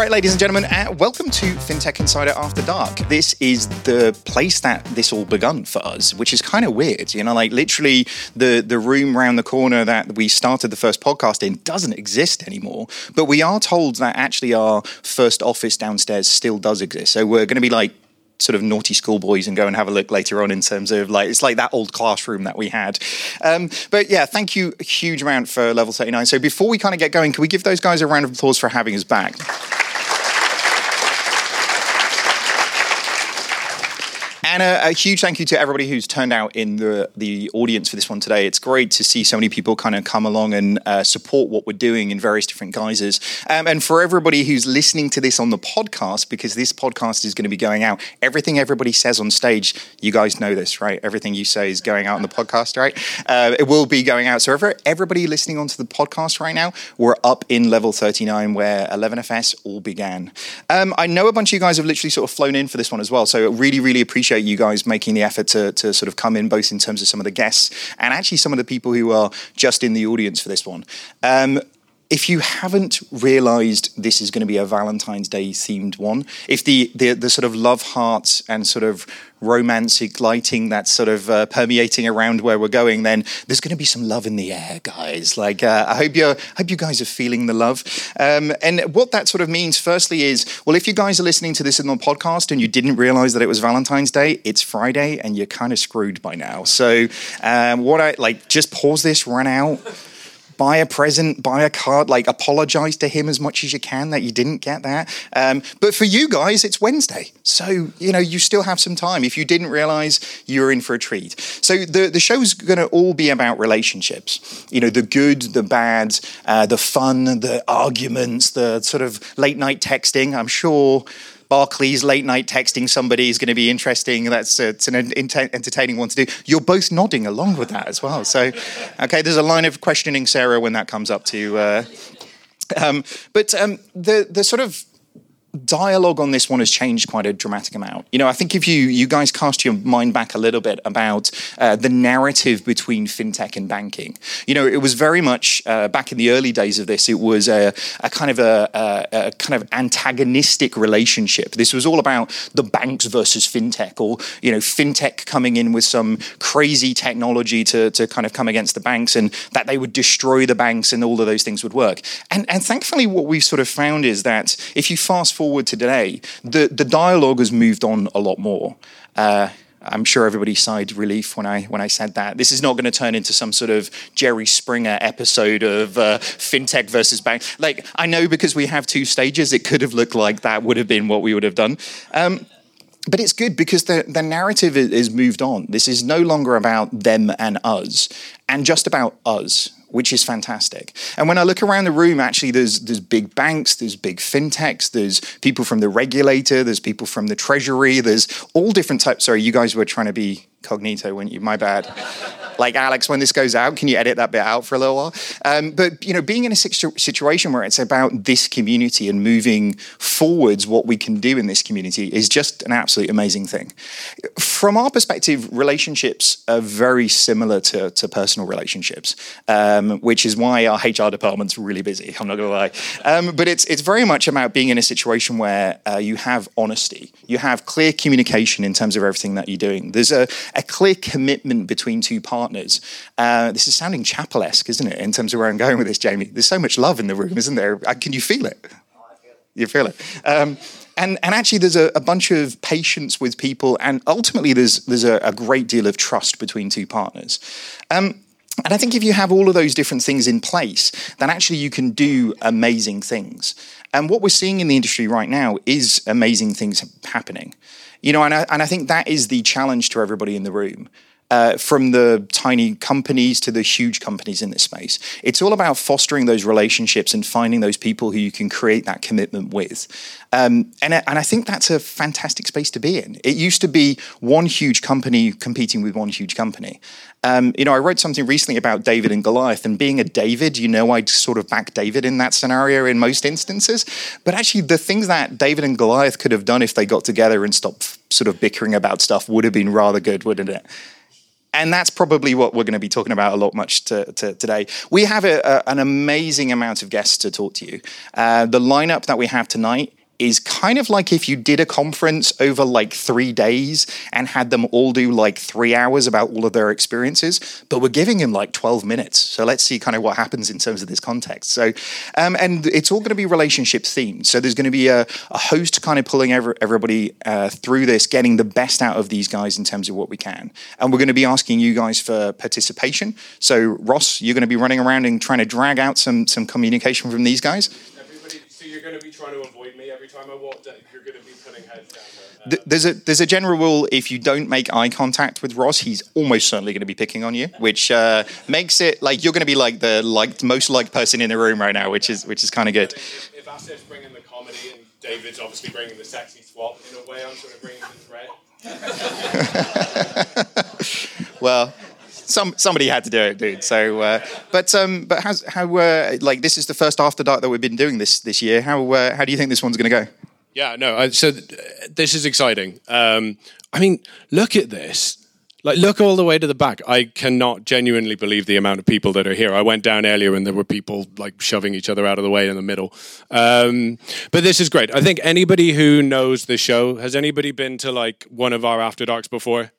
All right, ladies and gentlemen, uh, welcome to FinTech Insider After Dark. This is the place that this all begun for us, which is kind of weird. You know, like literally the, the room round the corner that we started the first podcast in doesn't exist anymore. But we are told that actually our first office downstairs still does exist. So we're going to be like sort of naughty schoolboys and go and have a look later on in terms of like it's like that old classroom that we had. Um, but yeah, thank you a huge amount for level 39. So before we kind of get going, can we give those guys a round of applause for having us back? And a, a, huge thank you to everybody who's turned out in the, the audience for this one today. It's great to see so many people kind of come along and uh, support what we're doing in various different guises. Um, and for everybody who's listening to this on the podcast, because this podcast is going to be going out, everything everybody says on stage, you guys know this, right? Everything you say is going out on the podcast, right? Uh, it will be going out. So everybody listening onto the podcast right now, we're up in level 39 where 11FS all began. Um, I know a bunch of you guys have literally sort of flown in for this one as well. So really, really appreciate appreciate you guys making the effort to, to sort of come in, both in terms of some of the guests and actually some of the people who are just in the audience for this one. Um, if you haven't realized this is going to be a Valentine's Day themed one, if the, the, the sort of love hearts and sort of romantic lighting that's sort of uh, permeating around where we're going, then there's going to be some love in the air, guys. Like uh, I hope you hope you guys are feeling the love. Um, and what that sort of means, firstly, is well, if you guys are listening to this in the podcast and you didn't realize that it was Valentine's Day, it's Friday, and you're kind of screwed by now. So um, what I like, just pause this, run out buy a present, buy a card, like apologize to him as much as you can that you didn't get that. Um, but for you guys, it's Wednesday. So, you know, you still have some time. If you didn't realize, you're in for a treat. So the, the show's going to all be about relationships. You know, the good, the bad, uh, the fun, the arguments, the sort of late night texting. I'm sure Barclays late night texting somebody is going to be interesting. That's uh, it's an entertaining one to do. You're both nodding along with that as well. So, okay, there's a line of questioning Sarah when that comes up to. Uh, um, but um, the the sort of dialogue on this one has changed quite a dramatic amount. You know, I think if you you guys cast your mind back a little bit about uh, the narrative between fintech and banking, you know, it was very much uh, back in the early days of this. It was a, a kind of a, a, a, kind of antagonistic relationship. This was all about the banks versus fintech, or you know, fintech coming in with some crazy technology to to kind of come against the banks, and that they would destroy the banks, and all of those things would work. And and thankfully, what we've sort of found is that if you fast forward to today, the, the dialogue has moved on a lot more. Uh, I'm sure everybody sighed relief when I when I said that. This is not going to turn into some sort of Jerry Springer episode of uh, fintech versus bank. Like I know because we have two stages, it could have looked like that would have been what we would have done. Um, but it's good because the, the narrative is moved on. This is no longer about them and us, and just about us which is fantastic. And when I look around the room, actually, there's there's big banks, there's big fintechs, there's people from the regulator, there's people from the treasury, there's all different types. Sorry, you guys were trying to be cognito, weren't you? My bad like Alex, when this goes out, can you edit that bit out for a little while? Um, but you know, being in a situ- situation where it's about this community and moving forwards what we can do in this community is just an absolutely amazing thing. From our perspective, relationships are very similar to, to personal relationships, um, which is why our HR department's really busy. I'm not going to lie, um, but it's it's very much about being in a situation where uh, you have honesty, you have clear communication in terms of everything that you're doing. There's a, a clear commitment between two partners. Uh, this is sounding chapel-esque, isn't it, in terms of where I'm going with this, Jamie? There's so much love in the room, isn't there? Uh, can you feel it? You feel it. Um, and, and actually, there's a, a, bunch of patience with people, and ultimately, there's there's a, a great deal of trust between two partners. Um, and I think if you have all of those different things in place, then actually you can do amazing things. And what we're seeing in the industry right now is amazing things happening. You know, and I, and I think that is the challenge to everybody in the room uh, from the tiny companies to the huge companies in this space. It's all about fostering those relationships and finding those people who you can create that commitment with. Um, and, and I think that's a fantastic space to be in. It used to be one huge company competing with one huge company. Um, you know, I wrote something recently about David and Goliath, and being a David, you know, I'd sort of back David in that scenario in most instances. But actually, the things that David and Goliath could have done if they got together and stopped sort of bickering about stuff would have been rather good, wouldn't it? And that's probably what we're going to be talking about a lot much to, to, today. We have a, a, an amazing amount of guests to talk to you. Uh, the lineup that we have tonight is kind of like if you did a conference over like three days and had them all do like three hours about all of their experiences, but we're giving them like 12 minutes. So let's see kind of what happens in terms of this context. So, um, and it's all going to be relationship themed. So there's going to be a, a host kind of pulling every, everybody uh, through this, getting the best out of these guys in terms of what we can. And we're going to be asking you guys for participation. So, Ross, you're going to be running around and trying to drag out some, some communication from these guys. You're going to be trying to avoid me every time I walk down. You're going to be putting heads down. There. Uh, there's a there's a general rule if you don't make eye contact with Ross, he's almost certainly going to be picking on you, which uh, makes it like you're going to be like the like most liked person in the room right now, which is which is kind of good. If, if Asif's bringing the comedy and David's obviously bringing the sexy swap, in a way, I'm sort of bringing the thread. well, some somebody had to do it, dude. So, uh, but um, but how's how uh, like this is the first after dark that we've been doing this this year. How uh, how do you think this one's going to go? Yeah, no. Uh, so th- this is exciting. Um, I mean, look at this. Like, look all the way to the back. I cannot genuinely believe the amount of people that are here. I went down earlier and there were people like shoving each other out of the way in the middle. Um, but this is great. I think anybody who knows the show has anybody been to like one of our after darks before?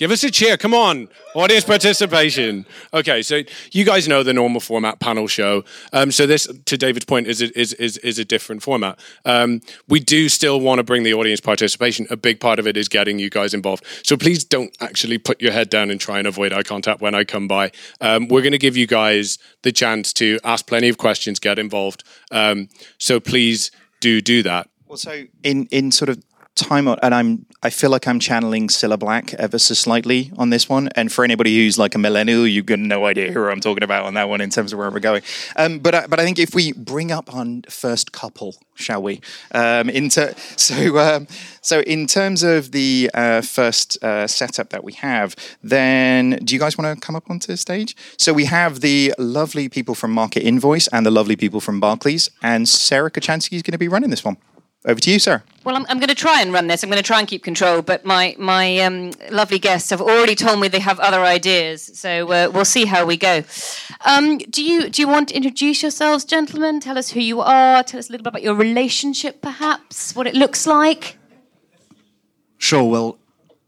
Give us a cheer. Come on. Audience participation. Okay, so you guys know the normal format panel show. Um, so this, to David's point, is a, is, is, is a different format. Um, we do still want to bring the audience participation. A big part of it is getting you guys involved. So please don't actually put your head down and try and avoid eye contact when I come by. Um, we're going to give you guys the chance to ask plenty of questions, get involved. Um, so please do do that. Well, so in in sort of time on, and I'm I feel like I'm channeling Cilla Black ever so slightly on this one. And for anybody who's like a millennial, you've got no idea who I'm talking about on that one in terms of where we're going. Um, but I, but I think if we bring up our first couple, shall we? Um, into so um, so in terms of the uh, first uh, setup that we have, then do you guys want to come up onto stage? So we have the lovely people from Market Invoice and the lovely people from Barclays, and Sarah Kocianski is going to be running this one. Over to you, sir. Well, I'm, I'm going to try and run this. I'm going to try and keep control, but my my um, lovely guests have already told me they have other ideas, so uh, we'll see how we go. Um, do you do you want to introduce yourselves, gentlemen? Tell us who you are. Tell us a little bit about your relationship, perhaps, what it looks like. Sure. Well,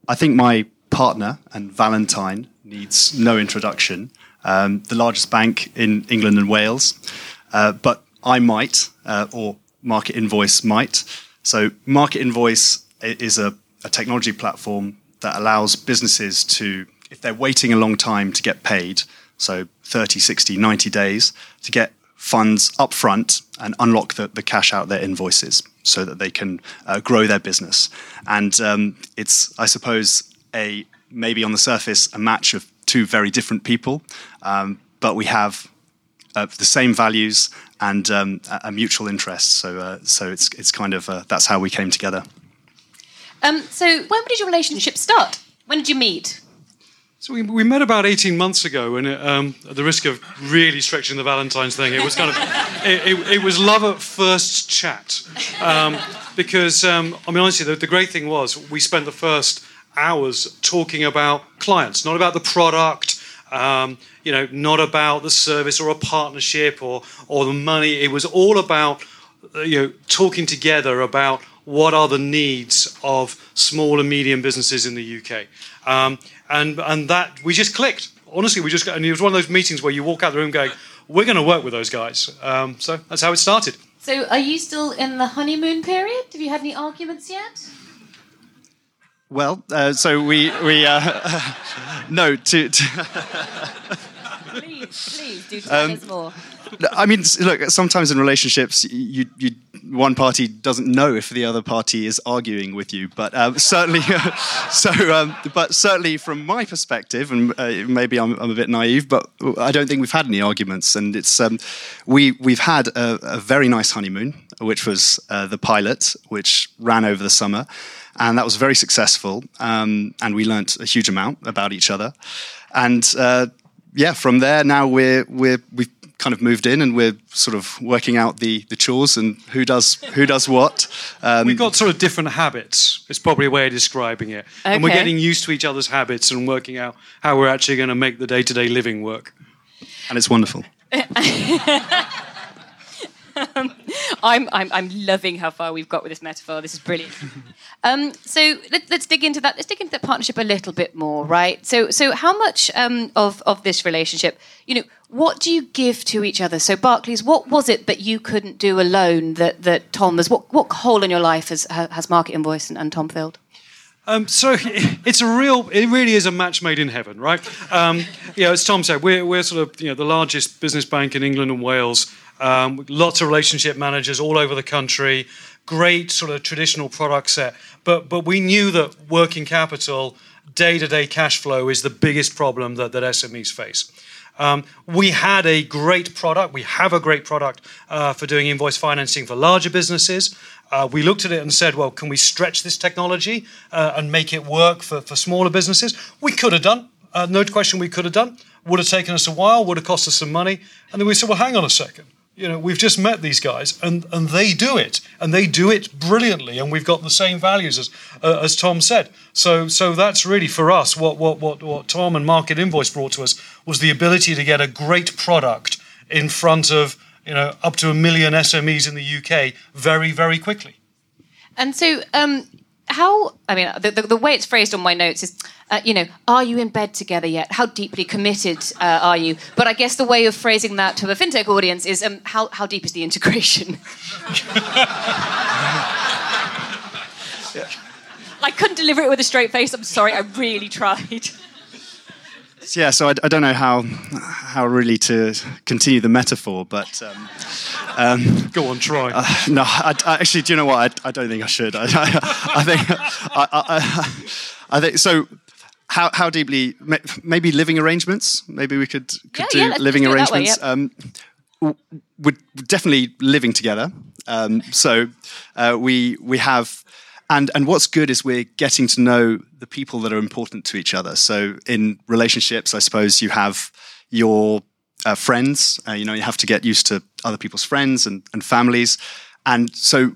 I think my partner and Valentine needs no introduction. Um, the largest bank in England and Wales, uh, but I might, uh, or Market Invoice might. So, Market Invoice is a, a technology platform that allows businesses to, if they're waiting a long time to get paid, so 30, 60, 90 days, to get funds upfront and unlock the, the cash out their invoices so that they can uh, grow their business. And um, it's, I suppose, a maybe on the surface a match of two very different people, um, but we have uh, the same values and um, a, mutual interest. So, uh, so it's it's kind of uh, that's how we came together. Um, so, when did your relationship start? When did you meet? So we, we met about 18 months ago, and it, um, at the risk of really stretching the Valentine's thing, it was kind of it, it, it was love at first chat. Um, because um, I mean, honestly, the, the great thing was we spent the first hours talking about clients, not about the product, um, you know, not about the service or a partnership or or the money. It was all about uh, you know talking together about what are the needs of small and medium businesses in the UK, um, and and that we just clicked. Honestly, we just got, and it was one of those meetings where you walk out the room going, "We're going to work with those guys." Um, so that's how it started. So, are you still in the honeymoon period? Have you had any arguments yet? Well, uh, so we we uh, no to. to please, please do tell um, us more. I mean, look. Sometimes in relationships, you, you one party doesn't know if the other party is arguing with you, but um, certainly, so. Um, but certainly, from my perspective, and uh, maybe I'm, I'm, a bit naive, but I don't think we've had any arguments, and it's um, we we've had a, a, very nice honeymoon, which was uh, the pilot, which ran over the summer and that was very successful. Um, and we learnt a huge amount about each other. And uh, yeah, from there now we're we're we've kind of moved in, and we're sort of working out the, the chores and who does who does what. Um, We've got sort of different habits. It's probably a way of describing it, and we're getting used to each other's habits and working out how we're actually going to make the day-to-day living work. and it's wonderful. I'm, I'm, I'm loving how far we've got with this metaphor. This is brilliant. um, so let, let's dig into that. Let's dig into that partnership a little bit more, right? So, so how much um, of of this relationship, you know, what do you give to each other? So, Barclays, what was it that you couldn't do alone that that Tom has? What what hole in your life has has Market Invoice and, and Tom filled? Um, so it's a real, it really is a match made in heaven, right? Um, yeah, as Tom said, we're, we're sort of you know the largest business bank in England and Wales. Um, lots of relationship managers all over the country. Great sort of traditional product set, but but we knew that working capital, day to day cash flow is the biggest problem that, that SMEs face. Um, we had a great product. We have a great product uh, for doing invoice financing for larger businesses. Uh, we looked at it and said, well, can we stretch this technology uh, and make it work for, for smaller businesses? We could have done. Uh, no question, we could have done. Would have taken us a while, would have cost us some money. And then we said, well, hang on a second. You know, we've just met these guys and, and they do it and they do it brilliantly. And we've got the same values as, uh, as Tom said. So, so that's really for us what, what, what, what Tom and Market Invoice brought to us was the ability to get a great product in front of, you know, up to a million SMEs in the UK very, very quickly. And so, um, how? I mean, the, the, the way it's phrased on my notes is, uh, you know, are you in bed together yet? How deeply committed uh, are you? But I guess the way of phrasing that to a fintech audience is, um, how how deep is the integration? I couldn't deliver it with a straight face. I'm sorry. I really tried. Yeah, so I, I don't know how how really to continue the metaphor, but um, Go on, try. no, I, I, actually, do you know what? I, I don't think I should. I, I, I think I, I, I think so. How how deeply? Maybe living arrangements. Maybe we could could Yeah, do yeah, let's living do it that way, arrangements. yep. um, we're definitely living together. Um, so uh, we we have, and and what's good is we're getting to know the people that are important to each other. So in relationships, I suppose you have your uh, friends. Uh, you know, you have to get used to other people's friends and, and families, and so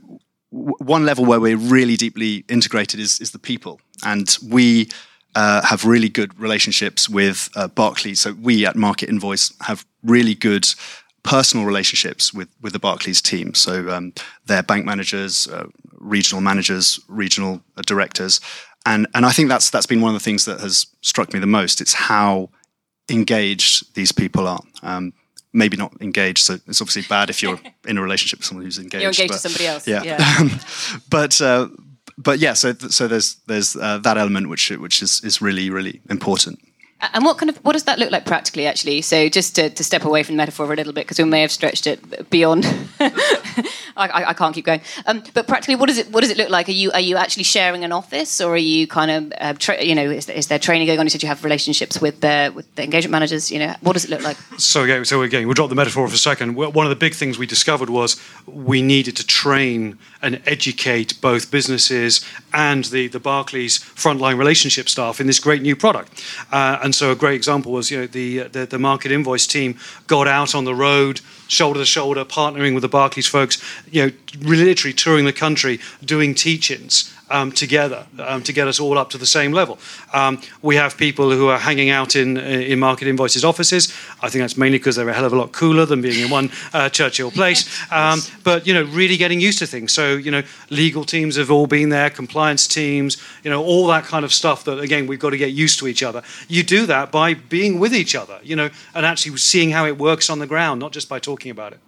w- one level where we're really deeply integrated is is the people, and we. Uh, have really good relationships with uh, Barclays. So we at Market Invoice have really good personal relationships with with the Barclays team. So um, their bank managers, uh, regional managers, regional uh, directors, and and I think that's that's been one of the things that has struck me the most. It's how engaged these people are. Um, maybe not engaged, so it's obviously bad if you're in a relationship with someone who's engaged. You're engaged but- to somebody else. Yeah, yeah. but uh, but yeah, so so there's there's uh, that element which which is is really really important. And what kind of what does that look like practically? Actually, so just to, to step away from the metaphor a little bit because we may have stretched it beyond. I, I, can't keep going. Um, but practically, what does it what does it look like? Are you are you actually sharing an office, or are you kind of uh, tra- you know is, is there training going on? You said you have relationships with the with the engagement managers. You know, what does it look like? So, yeah, so again, we'll drop the metaphor for a second. One of the big things we discovered was we needed to train and educate both businesses and the, the Barclays frontline relationship staff in this great new product. Uh, and so, a great example was you know the, the the market invoice team got out on the road, shoulder to shoulder, partnering with the Barclays folks. You know, literally touring the country, doing teach-ins um, together um, to get us all up to the same level. Um, we have people who are hanging out in in Market Invoices offices. I think that's mainly because they're a hell of a lot cooler than being in one uh, Churchill place. Um, but you know, really getting used to things. So you know, legal teams have all been there, compliance teams, you know, all that kind of stuff. That again, we've got to get used to each other. You do that by being with each other, you know, and actually seeing how it works on the ground, not just by talking about it.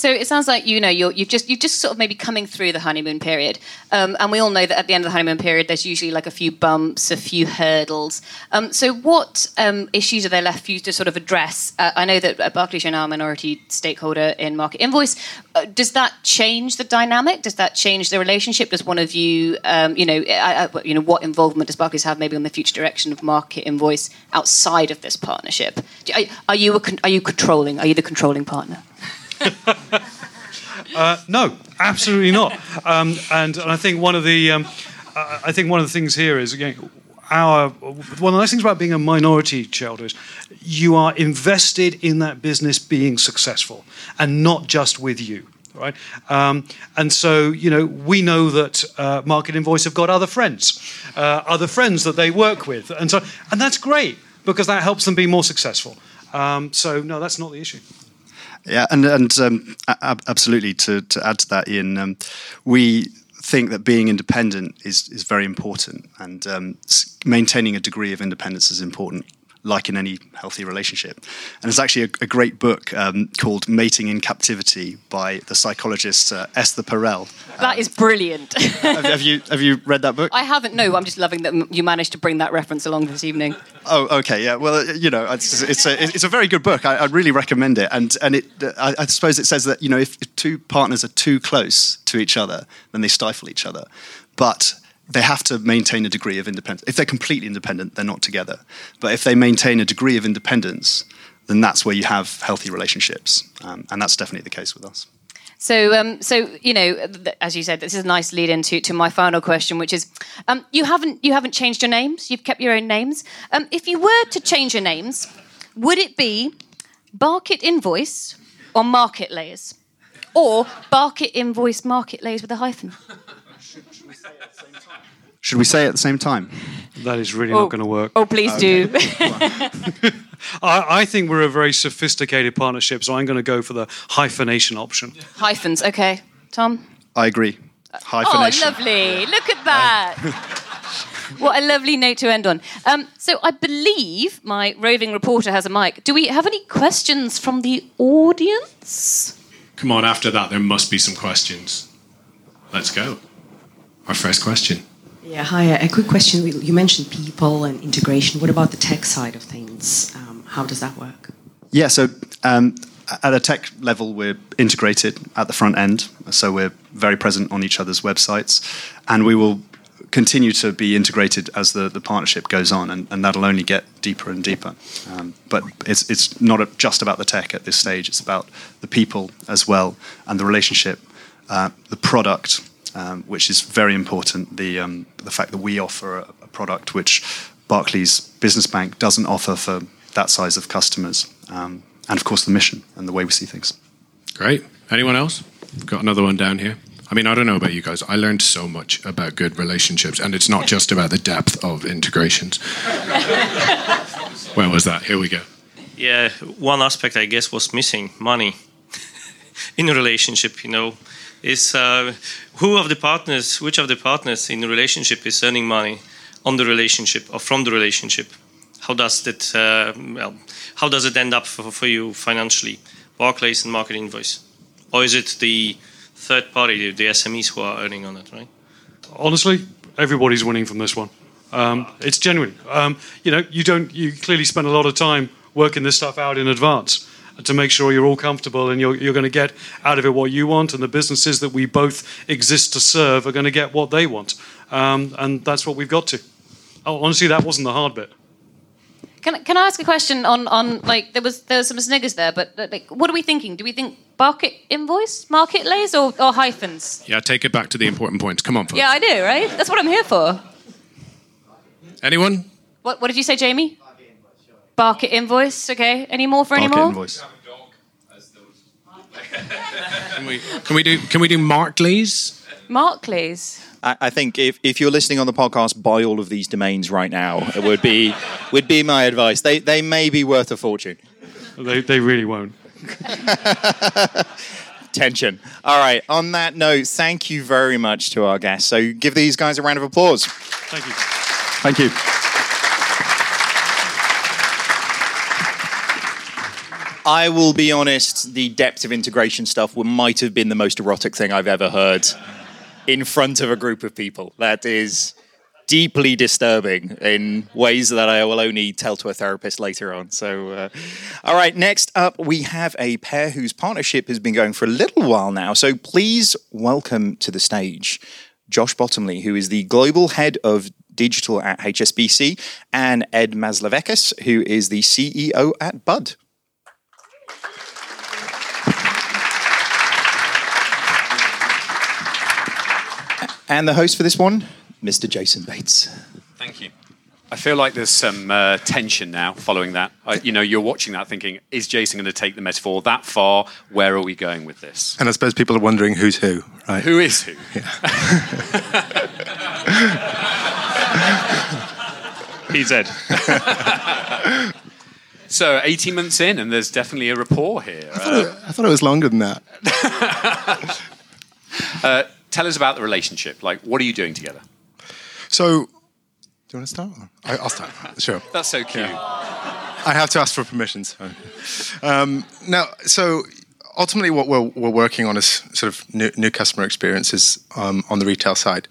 So it sounds like you know you're you've just you've just sort of maybe coming through the honeymoon period, um, and we all know that at the end of the honeymoon period, there's usually like a few bumps, a few hurdles. Um, so what um, issues are there left for you to sort of address? Uh, I know that Barclays are now a minority stakeholder in Market Invoice. Uh, does that change the dynamic? Does that change the relationship? Does one of you, um, you know, uh, uh, you know, what involvement does Barclays have maybe on the future direction of Market Invoice outside of this partnership? Are, are you a, are you controlling? Are you the controlling partner? No, absolutely not. Um, and, and I think one of the um, I I think one of the things here is again our one of the nice things about being a minority shareholder is you are invested in that business being successful and not just with you right? Um, and so, you know, we know that uh, Market Invoice have got other friends, uh, other friends that they work with, and so, and that's great because that helps them be more successful. Um, so, no, that's not the issue. Yeah, and and um, absolutely to, to add to that, Ian, um, we think that being independent is is very important, and um, maintaining a degree of independence is important like in any healthy relationship. And it's actually a, a great book um, called Mating in Captivity by the psychologist uh, Esther Perel. That is brilliant. have, have, you have you read that book? I haven't. No, I'm just loving that you managed to bring that reference along this evening. Oh, okay, yeah. Well, uh, you know, it's, it's a it's a very good book. I, I really recommend it. And and it I, I, suppose it says that you know if two partners are too close to each other, then they stifle each other. But they have to maintain a degree of independence. If they're completely independent, they're not together. But if they maintain a degree of independence, then that's where you have healthy relationships, um, and that's definitely the case with us. So, um, so you know, as you said, this is a nice lead into to my final question, which is, um, you haven't you haven't changed your names. You've kept your own names. Um, if you were to change your names, would it be Barket Invoice or Market Layers, or Barket Invoice Market Layers with a hyphen? Should we say it at the same time? That is really oh, not going to work. Oh, please okay. do. I, I, think we're a very sophisticated partnership, so I'm going to go for the hyphenation option. Hyphens, okay. Tom? I agree. Hyphenation. Oh, lovely. Look at that. what a lovely note to end on. Um, so I believe my roving reporter has a mic. Do we have any questions from the audience? Come on, after that, there must be some questions. Let's go. Our first question. Yeah, hi. A quick question. You mentioned people and integration. What about the tech side of things? Um, how does that work? Yeah, so um, at a tech level, we're integrated at the front end. So we're very present on each other's websites. And we will continue to be integrated as the, the partnership goes on, and, and that'll only get deeper and deeper. Um, but it's, it's not just about the tech at this stage, it's about the people as well, and the relationship, uh, the product, um, which is very important. The um, the fact that we offer a, a, product which Barclays Business Bank doesn't offer for that size of customers, um, and of course the mission and the way we see things. Great. Anyone else? Got another one down here. I mean, I don't know about you guys. I learned so much about good relationships, and it's not just about the depth of integrations. Where was that? Here we go. Yeah, one aspect I guess was missing money in a relationship. You know, is uh, who of the partners, which of the partners in the relationship is earning money on the relationship or from the relationship? How does that, uh, well, how does it end up for, for you financially? Barclays and Market Invoice, or is it the third party, the SMEs who are earning on it, right? Honestly, everybody's winning from this one. Um, it's genuine. Um, you know, you don't. You clearly spend a lot of time working this stuff out in advance to make sure you're all comfortable and you're, you're going to get out of it what you want, and the businesses that we both exist to serve are going to get what they want. Um, and that's what we've got to. Oh, honestly, that wasn't the hard bit. Can, can I ask a question on, on like there was there was some sniggers there, but like what are we thinking? Do we think market invoice, market lays, or, or hyphens? Yeah, take it back to the important points. Come on, folks. Yeah, I do. Right, that's what I'm here for. Anyone? What What did you say, Jamie? Barket invoice. Okay. Any more for any more? invoice. can we can we do can we do Markleys? Markleys. I, I think if, if you're listening on the podcast, buy all of these domains right now. It would be would be my advice. They they may be worth a fortune. They they really won't. Tension. All right. On that note, thank you very much to our guests. So give these guys a round of applause. Thank you. Thank you. I will be honest, the depth of integration stuff might have been the most erotic thing I've ever heard in front of a group of people. That is deeply disturbing in ways that I will only tell to a therapist later on. So, uh, all right, next up, we have a pair whose partnership has been going for a little while now. So, please welcome to the stage Josh Bottomley, who is the global head of digital at HSBC, and Ed Maslaveckas, who is the CEO at Bud. And the host for this one, Mr. Jason Bates. Thank you. I feel like there's some uh, tension now following that. Uh, you know, you're watching that thinking, is Jason going to take the metaphor that far? Where are we going with this? And I suppose people are wondering who's who, right? Who is who? He's Ed. so 18 months in, and there's definitely a rapport here. I thought, it, I thought it was longer than that. Uh, tell us about the relationship. Like, what are you doing together? So, do you want to start? I, will start. Sure. That's so cute. Yeah. I have to ask for permission. So. Um, now, so ultimately, what we're, we're, working on is sort of new, new customer experiences um, on the retail side.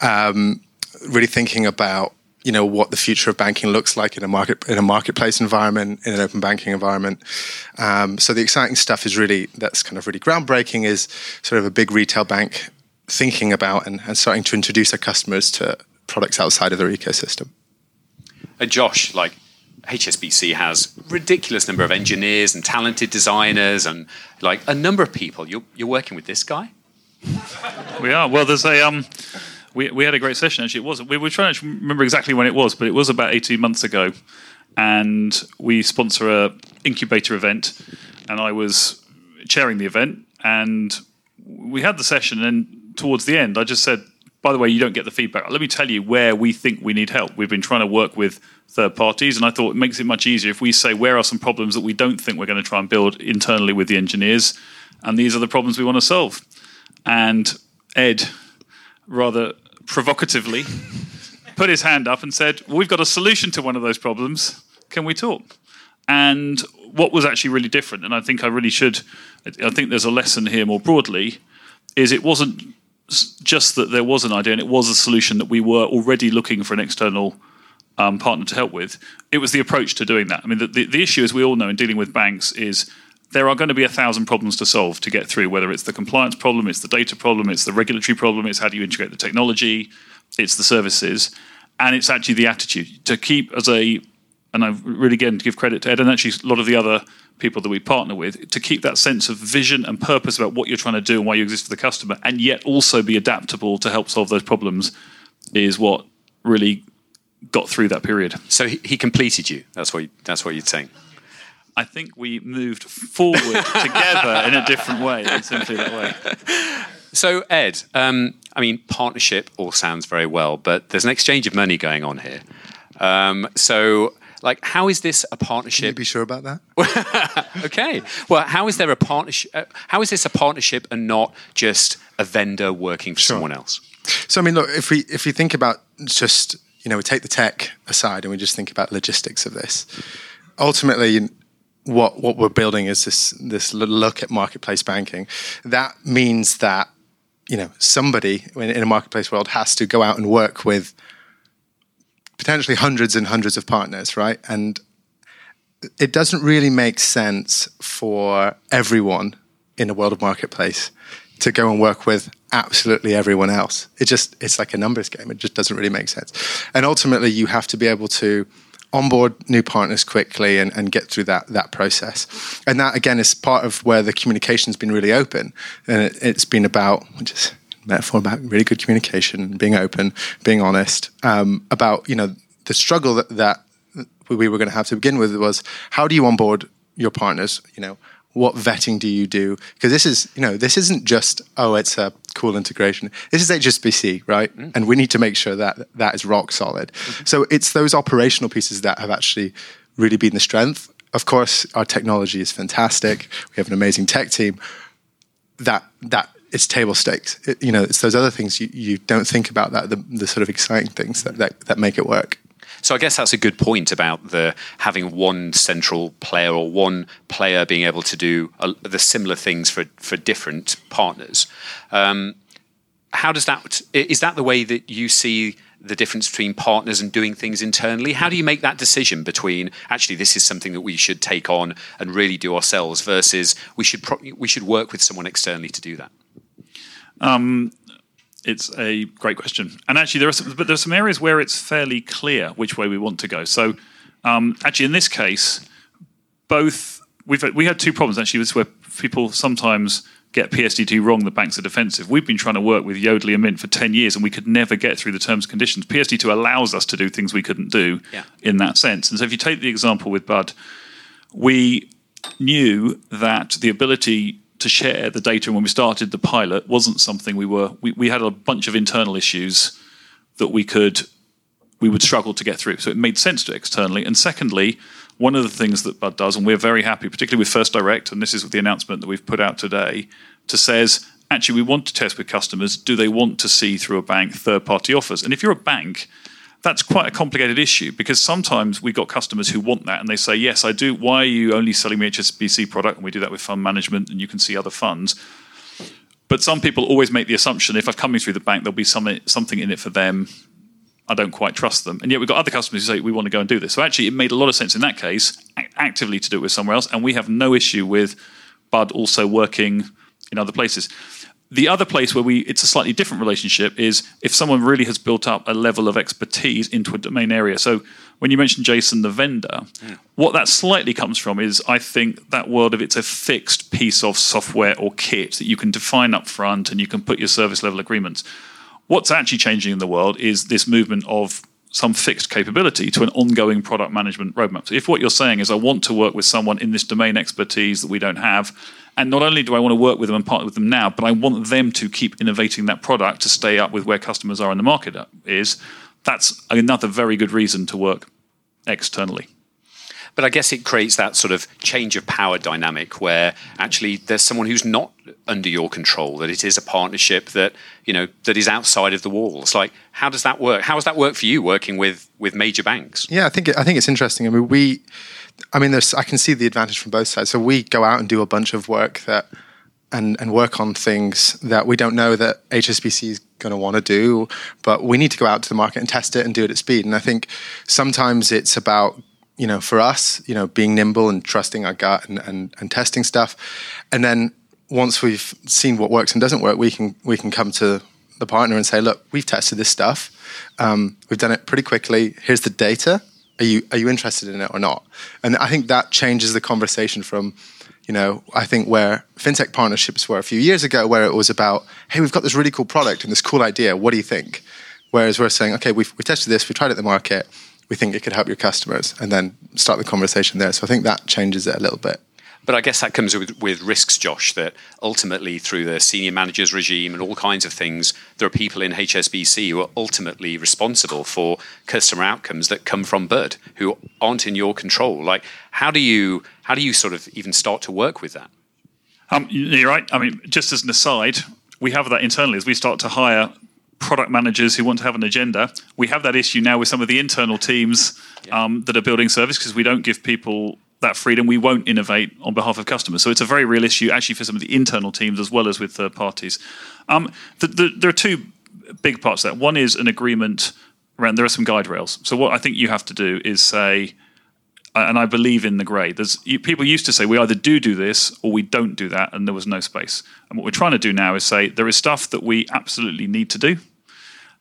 Um, really thinking about you know what the future of banking looks like in a market in a marketplace environment in an open banking environment um, so the exciting stuff is really that's kind of really groundbreaking is sort of a big retail bank thinking about and, and starting to introduce their customers to products outside of their ecosystem. Uh, Josh, like HSBC has ridiculous number of engineers and talented designers and like a number of people. You're, you're working with this guy. we are. Well, there's a um, we we had a great session. Actually, it was. We were trying to remember exactly when it was, but it was about 18 months ago, and we sponsor a incubator event, and I was chairing the event, and we had the session, and towards the end, I just said by the way, you don't get the feedback. Let me tell you where we think we need help. We've been trying to work with third parties, and I thought it makes it much easier if we say where are some problems that we don't think we're going to try and build internally with the engineers, and these are the problems we want to solve. And Ed, rather provocatively, put his hand up and said, well, We've got a solution to one of those problems. Can we talk? And what was actually really different, and I think I really should, I think there's a lesson here more broadly, is it wasn't just that there was an idea and it was a solution that we were already looking for an external um, partner to help with. It was the approach to doing that. I mean, the, the, the, issue, as we all know, in dealing with banks, is there are going to be a thousand problems to solve to get through. Whether it's the compliance problem, it's the data problem, it's the regulatory problem, it's how do you integrate the technology, it's the services, and it's actually the attitude to keep as a. And I really again to give credit to Ed and actually a lot of the other people that we partner with to keep that sense of vision and purpose about what you're trying to do and why you exist for the customer, and yet also be adaptable to help solve those problems is what really got through that period. So he, he completed you. That's what you, that's what you're saying. I think we moved forward together in a different way, than simply that way. So Ed, um, I mean, partnership all sounds very well, but there's an exchange of money going on here. Um, so like, how is this a partnership? Can you be sure about that? okay. Well, how is there a partnership? Uh, how is this a partnership and not just a vendor working for sure. someone else? So, I mean, look, if we if we think about just you know we take the tech aside and we just think about logistics of this, ultimately. What, what we're building is this this look at marketplace banking. That means that you know somebody in a marketplace world has to go out and work with potentially hundreds and hundreds of partners, right? And it doesn't really make sense for everyone in a world of marketplace to go and work with absolutely everyone else. It just it's like a numbers game. It just doesn't really make sense. And ultimately you have to be able to onboard new partners quickly and, and get through that that process. And that again is part of where the communication's been really open. And it, has been about just metaphor about really good communication, being open, being honest. Um, about you know the struggle that, that we were going to have to begin with was how do you onboard your partners? You know what vetting do you do? Because this is you know this isn't just oh it's a cool integration. This is HSBC, right? Mm. And we need to make sure that that is rock solid. Mm-hmm. So it's those operational pieces that have actually really been the strength. Of course, our technology is fantastic. We have an amazing tech team. That that it's table stakes. It, you know, it's those other things you, you don't think about that the, the sort of exciting things that, that, that make it work. So I guess that's a good point about the having one central player or one player being able to do a, the similar things for for different partners. Um, how does that is that the way that you see the difference between partners and doing things internally? How do you make that decision between actually this is something that we should take on and really do ourselves versus we should pro- we should work with someone externally to do that? Um, it's a great question, and actually there are some, but there are some areas where it's fairly clear which way we want to go. So, um, actually, in this case, both we've we had two problems actually. This where people sometimes get PSD2 wrong, the banks are defensive. We've been trying to work with Yodlee and Mint for 10 years and we could never get through the terms and conditions. PSD2 allows us to do things we couldn't do Yeah. in that sense. And so if you take the example with Bud, we knew that the ability to share the data when we started the pilot wasn't something we were we, we had a bunch of internal issues that we could we would struggle to get through. So it made sense to externally. And secondly, one of the things that Bud does, and we're very happy, particularly with First Direct, and this is with the announcement that we've put out today, to says actually we want to test with customers. Do they want to see through a bank third party offers? And if you're a bank, that's quite a complicated issue because sometimes we've got customers who want that and they say, Yes, I do. Why are you only selling me HSBC product? And we do that with fund management and you can see other funds. But some people always make the assumption if I'm coming through the bank, there'll be something, something in it for them. I don't quite trust them. And yet we've got other customers who say, we want to go and do this. So actually, it made a lot of sense in that case actively to do it with somewhere else. And we have no issue with Bud also working in other places. The other place where we it's a slightly different relationship is if someone really has built up a level of expertise into a domain area. So when you mentioned Jason, the vendor, hmm. what that slightly comes from is I think that world of it's a fixed piece of software or kit that you can define up front and you can put your service level agreements. What's actually changing in the world is this movement of some fixed capability to an ongoing product management roadmap. So if what you're saying is I want to work with someone in this domain expertise that we don't have, and not only do I want to work with them and partner with them now, but I want them to keep innovating that product to stay up with where customers are in the market is, that's another very good reason to work externally. But I guess it creates that sort of change of power dynamic where actually there's someone who's not under your control, that it is a partnership that, you know, that is outside of the walls. Like, how does that work? How does that work for you working with with major banks? Yeah, I think it, I think it's interesting. I mean, we, I mean, there's I can see the advantage from both sides. So we go out and do a bunch of work that, and and work on things that we don't know that HSBC is going to want to do, but we need to go out to the market and test it and do it at speed. And I think sometimes it's about you know for us, you know, being nimble and trusting our gut and and, and testing stuff, and then once we've seen what works and doesn't work, we can we can come to the partner and say, look, we've tested this stuff. Um, we've done it pretty quickly. Here's the data. Are you are you interested in it or not? And I think that changes the conversation from, you know, I think where fintech partnerships were a few years ago, where it was about, hey, we've got this really cool product and this cool idea. What do you think? Whereas we're saying, okay, we've we tested this, we tried it in the market. We think it could help your customers, and then start the conversation there. So I think that changes it a little bit. But I guess that comes with, with risks, Josh, that ultimately through the senior managers regime and all kinds of things, there are people in HSBC who are ultimately responsible for customer outcomes that come from Bud, who aren't in your control. Like, how do you how do you sort of even start to work with that? Um, you're right. I mean, just as an aside, we have that internally as we start to hire product managers who want to have an agenda. We have that issue now with some of the internal teams um, that are building service because we don't give people that freedom. We won't innovate on behalf of customers. So it's a very real issue actually for some of the internal teams as well as with third parties. Um, the, the, there are two big parts of that. One is an agreement around there are some guide rails. So what I think you have to do is say, and I believe in the grey. There's people used to say we either do do this or we don't do that, and there was no space. And what we're trying to do now is say there is stuff that we absolutely need to do.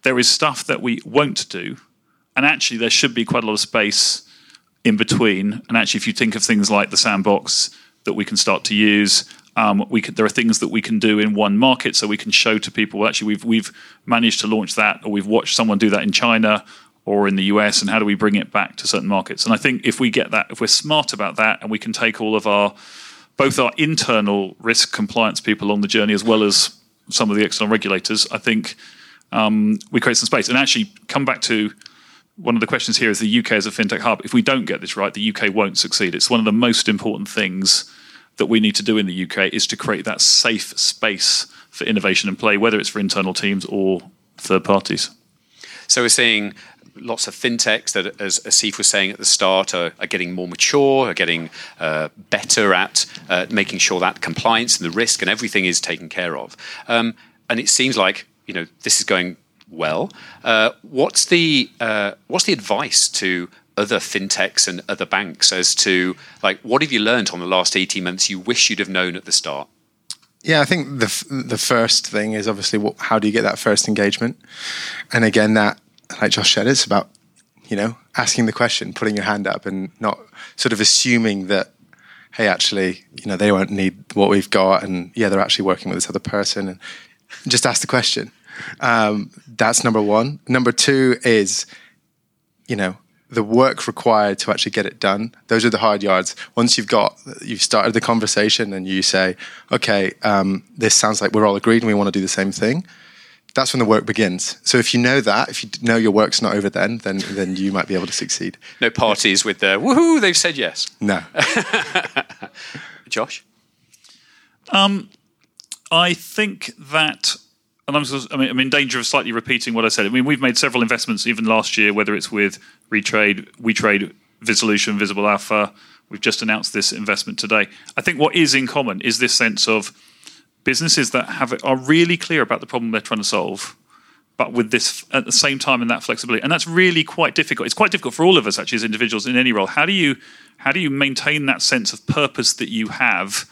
There is stuff that we won't do, and actually there should be quite a lot of space in between. And actually, if you think of things like the sandbox that we can start to use, um, we could, there are things that we can do in one market, so we can show to people. Well, actually, we've we've managed to launch that, or we've watched someone do that in China or in the US, and how do we bring it back to certain markets? And I think if we get that, if we're smart about that, and we can take all of our both our internal risk compliance people on the journey as well as some of the external regulators, I think um, we create some space. And actually, come back to one of the questions here is the UK as a fintech hub. If we don't get this right, the UK won't succeed. It's one of the most important things that we need to do in the UK is to create that safe space for innovation and play, whether it's for internal teams or third parties. So we're seeing lots of fintechs that, as Asif was saying at the start, are, are getting more mature, are getting uh, better at uh, making sure that compliance and the risk and everything is taken care of. Um, and it seems like you know this is going well. Uh, what's the uh, what's the advice to other fintechs and other banks as to like what have you learned on the last eighteen months you wish you'd have known at the start? Yeah, I think the the first thing is obviously what, how do you get that first engagement, and again that like Josh said, it's about you know asking the question, putting your hand up, and not sort of assuming that hey, actually, you know, they won't need what we've got, and yeah, they're actually working with this other person, and just ask the question. Um, that's number one. Number two is, you know, the work required to actually get it done. Those are the hard yards. Once you've got, you've started the conversation, and you say, okay, um, this sounds like we're all agreed, and we want to do the same thing that's when the work begins. So if you know that, if you know your work's not over then, then then you might be able to succeed. No parties with the woohoo, they've said yes. No. Josh? Um, I think that, and I'm, sort of- I mean, I'm in danger of slightly repeating what I said. I mean, we've made several investments even last year, whether it's with Retrade, WeTrade, Vizolution, Visible Alpha. We've just announced this investment today. I think what is in common is this sense of businesses that have are really clear about the problem they're trying to solve, but with this at the same time and that flexibility, and that's really quite difficult. It's quite difficult for all of us actually as individuals in any role. How do you how do you maintain that sense of purpose that you have?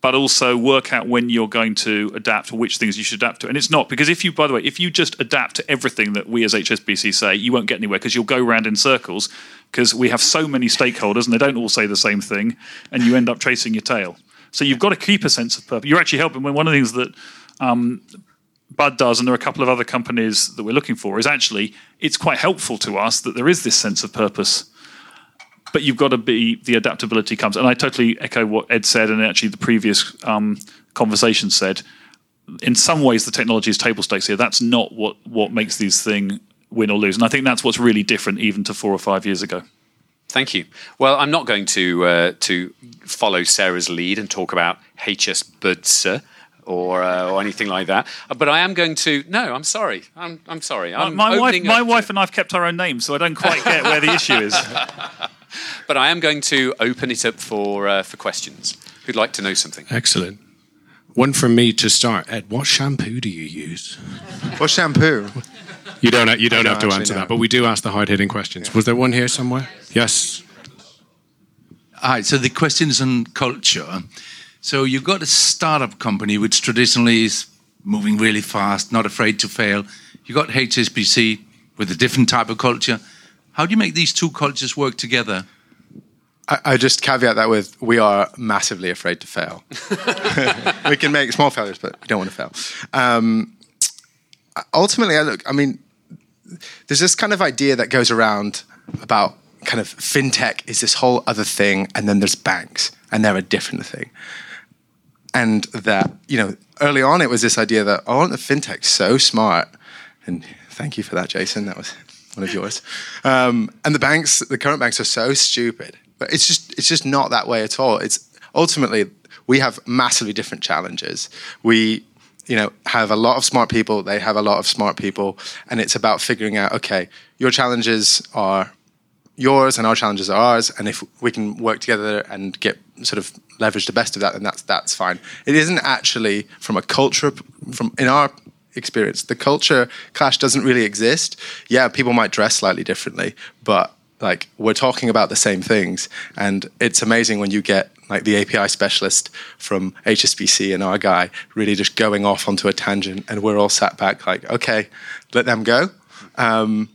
But also work out when you're going to adapt or which things you should adapt to. And it's not because if you, by the way, if you just adapt to everything that we as HSBC say, you won't get anywhere because you'll go round in circles because we have so many stakeholders and they don't all say the same thing, and you end up chasing your tail. So you've got to keep a sense of purpose. You're actually helping. One of the things that um, Bud does, and there are a couple of other companies that we're looking for, is actually it's quite helpful to us that there is this sense of purpose. But you've got to be the adaptability comes, and I totally echo what Ed said, and actually the previous um, conversation said. In some ways, the technology is table stakes here. That's not what what makes these thing win or lose, and I think that's what's really different even to four or five years ago. Thank you. Well, I'm not going to uh, to follow Sarah's lead and talk about HS HSBC or uh, or anything like that, but I am going to. No, I'm sorry. I'm I'm sorry. My, I'm my wife, my up wife, and I've kept our own names, so I don't quite get where the issue is. but I am going to open it up for uh, for questions. Who'd like to know something? Excellent. One from me to start. Ed, what shampoo do you use? What shampoo? You don't. You don't have don't to answer know. that, but we do ask the hard hitting questions. Was there one here somewhere? Yes. All right, so the question is on culture. So you've got a startup company which traditionally is moving really fast, not afraid to fail. You've got HSBC with a different type of culture. How do you make these two cultures work together? I, I just caveat that with we are massively afraid to fail. we can make small failures, but we don't want to fail. Um, ultimately, I look. I mean, there's this kind of idea that goes around about kind of fintech is this whole other thing, and then there's banks, and they're a different thing. And that you know, early on, it was this idea that oh, aren't the fintechs so smart? And thank you for that, Jason. That was one of yours. Um, and the banks, the current banks, are so stupid. But it's just it's just not that way at all. It's ultimately we have massively different challenges. We you know have a lot of smart people. They have a lot of smart people, and it's about figuring out okay, your challenges are yours and our challenges are ours and if we can work together and get sort of leverage the best of that then that's that's fine it isn't actually from a culture from in our experience the culture clash doesn't really exist yeah people might dress slightly differently but like we're talking about the same things and it's amazing when you get like the API specialist from HSBC and our guy really just going off onto a tangent and we're all sat back like okay let them go um,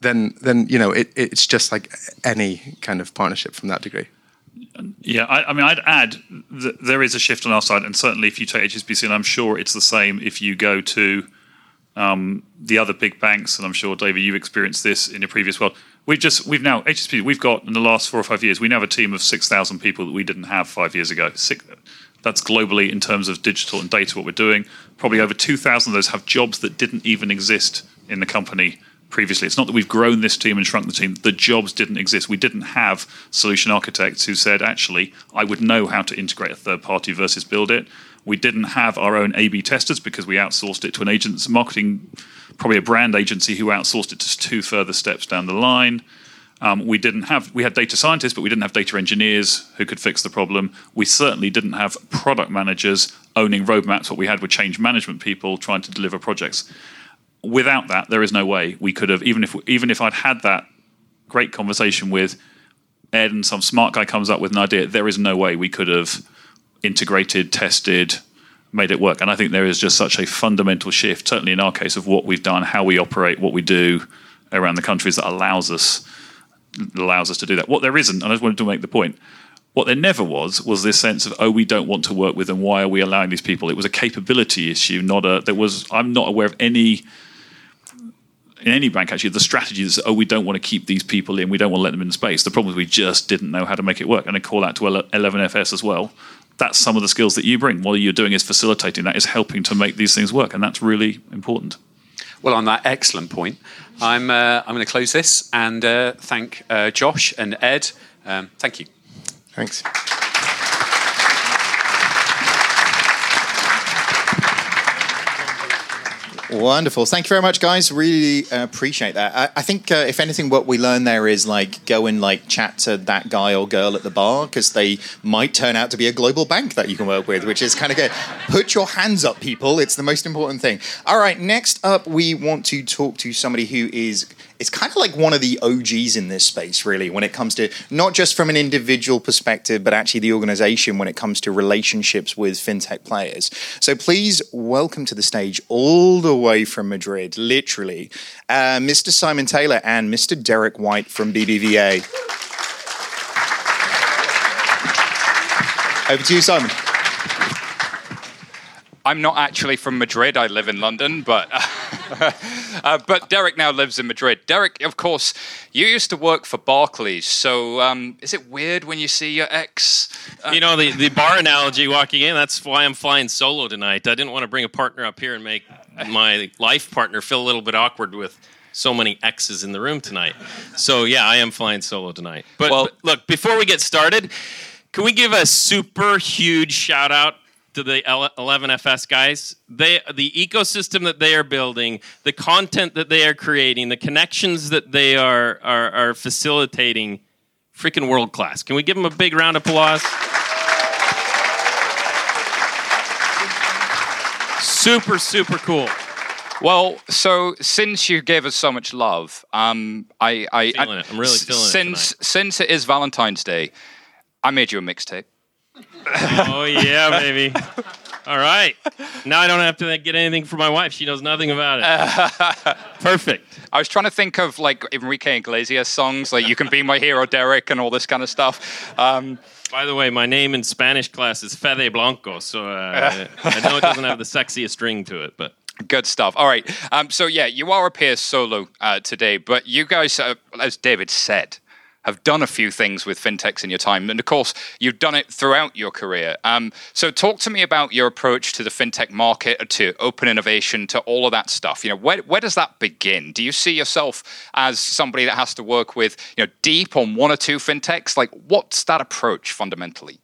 then then you know it, it's just like any kind of partnership from that degree. Yeah, I, I mean, I'd add that there is a shift on our side, and certainly if you take HSBC, and I'm sure it's the same if you go to um, the other big banks, and I'm sure David, you've experienced this in your previous world. We've just we've now HSP we've got in the last four or five years we now have a team of six thousand people that we didn't have five years ago. Six, that's globally in terms of digital and data what we're doing. Probably over two thousand of those have jobs that didn't even exist in the company previously. It's not that we've grown this team and shrunk the team. The jobs didn't exist. We didn't have solution architects who said, actually, I would know how to integrate a third party versus build it. We didn't have our own A/B testers because we outsourced it to an agent's marketing, probably a brand agency who outsourced it to two further steps down the line. Um, we didn't have we had data scientists, but we didn't have data engineers who could fix the problem. We certainly didn't have product managers owning roadmaps. What we had were change management people trying to deliver projects without that, there is no way we could have even if even if I'd had that great conversation with Ed and some smart guy comes up with an idea, there is no way we could have integrated, tested, made it work. And I think there is just such a fundamental shift, certainly in our case, of what we've done, how we operate, what we do around the countries that allows us allows us to do that. What there isn't, and I just wanted to make the point, What there never was was this sense of oh we don't want to work with them. Why are we allowing these people? It was a capability issue, not a. There was I'm not aware of any in any bank actually the strategy is oh we don't want to keep these people in we don't want to let them in space the problem is we just didn't know how to make it work and I call out to 11fs as well that's some of the skills that you bring what you're doing is facilitating. That is helping to make these things work and that's really important. Well on that excellent point i'm uh, i'm going to close this and uh, thank uh, josh and ed. Um, thank you. Thanks Wonderful. Thank you very much, guys. Really uh, appreciate that. I, I think, uh, if anything, what we learn there is like go and like chat to that guy or girl at the bar because they might turn out to be a global bank that you can work with, which is kind of good. Put your hands up, people. It's the most important thing. All right. Next up, we want to talk to somebody who is it's kind of like one of the OGs in this space, really, when it comes to not just from an individual perspective, but actually the organization when it comes to relationships with fintech players. So please welcome to the stage, all the way from Madrid, literally, uh, Mr. Simon Taylor and Mr. Derek White from BBVA. Over to you, Simon. I'm not actually from Madrid. I live in London, but. Uh, uh, but Derek now lives in Madrid. Derek, of course, you used to work for Barclays. So um, is it weird when you see your ex? Uh, you know, the, the bar analogy walking in, that's why I'm flying solo tonight. I didn't want to bring a partner up here and make my life partner feel a little bit awkward with so many X's in the room tonight. So yeah, I am flying solo tonight. But, well, but look, before we get started, can we give a super huge shout out to the 11FS guys. They the ecosystem that they are building, the content that they are creating, the connections that they are are, are facilitating, freaking world class. Can we give them a big round of applause? super super cool. Well, so since you gave us so much love, um, I, I, I am really feeling since, it. Since since it is Valentine's Day, I made you a mixtape oh yeah, baby. All right. Now I don't have to get anything from my wife. She knows nothing about it. Perfect. I was trying to think of like Enrique Iglesias songs, like "You Can Be My Hero, Derek" and all this kind of stuff. Um, By the way, my name in Spanish class is Fede Blanco, so uh, I know it doesn't have the sexiest ring to it, but. Good stuff. All right. Um, so yeah, you are a peer solo uh, today, but you guys, uh, as David said, have done a few things with fintechs in your time. And of course, you've done it throughout your career. Um, so, talk to me about your approach to the fintech market, to open innovation, to all of that stuff. You know, where, where does that begin? Do you see yourself as somebody that has to work with, you know, deep on one or two fintechs? Like, what's that approach fundamentally?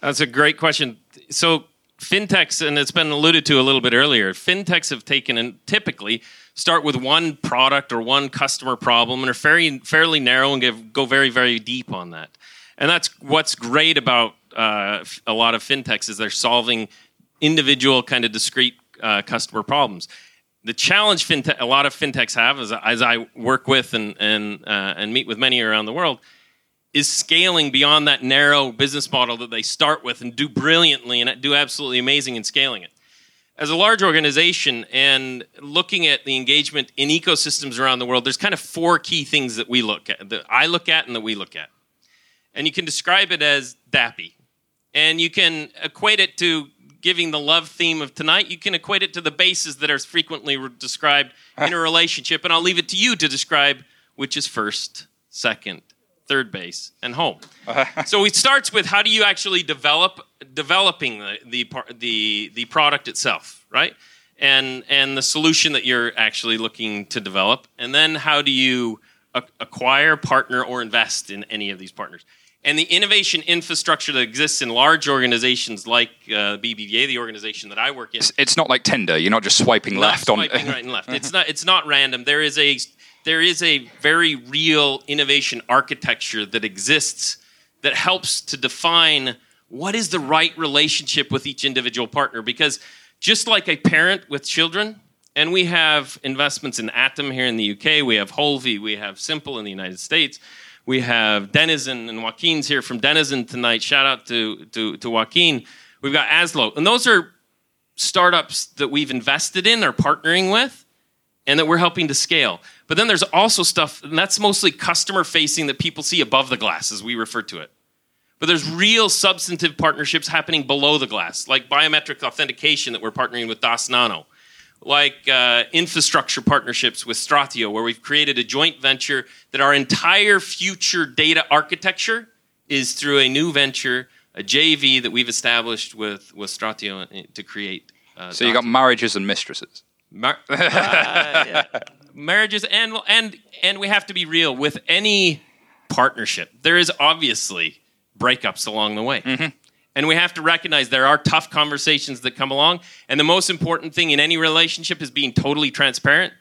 That's a great question. So, fintechs, and it's been alluded to a little bit earlier, fintechs have taken and typically start with one product or one customer problem and are fairly fairly narrow and give, go very very deep on that. And that's what's great about uh, a lot of fintechs is they're solving individual kind of discrete uh, customer problems. The challenge a lot of fintechs have, as, as I work with and and uh, and meet with many around the world, is scaling beyond that narrow business model that they start with and do brilliantly and do absolutely amazing in scaling it as a large organization and looking at the engagement in ecosystems around the world, there's kind of four key things that we look at, that I look at and that we look at. And you can describe it as DAPI. And you can equate it to giving the love theme of tonight. You can equate it to the bases that are frequently described in a relationship. And I'll leave it to you to describe which is first, second, third base, and home. so it starts with how do you actually develop developing the, the the the product itself, right? And and the solution that you're actually looking to develop, and then how do you acquire, partner, or invest in any of these partners? And the innovation infrastructure that exists in large organizations like uh, BBVA, the organization that I work in, it's, not like Tinder. You're not just swiping not left swiping on. right and left. It's not. It's not random. There is a there is a very real innovation architecture that exists that helps to define what is the right relationship with each individual partner. Because just like a parent with children and we have investments in atom here in the uk we have holvi we have simple in the united states we have denizen and joaquin's here from denizen tonight. Shout out to, to, to joaquin. We've got Azlo and those are startups that we've invested in or partnering with and that we're helping to scale but then there's also stuff, and that's mostly customer facing that people see above the glass, as we refer to it. But there's real substantive partnerships happening below the glass, like biometric authentication that we're partnering with Das Nano, like uh, infrastructure partnerships with Stratio, where we've created a joint venture that our entire future data architecture is through a new venture, a JV that we've established with, with Stratio uh, to create. Uh, So you got marriages and mistresses. Mar- uh, yeah. marriages and and and we have to be real with any partnership there is obviously breakups along the way and we have to recognize there are tough conversations that come along and the most important thing in any relationship is being totally transparent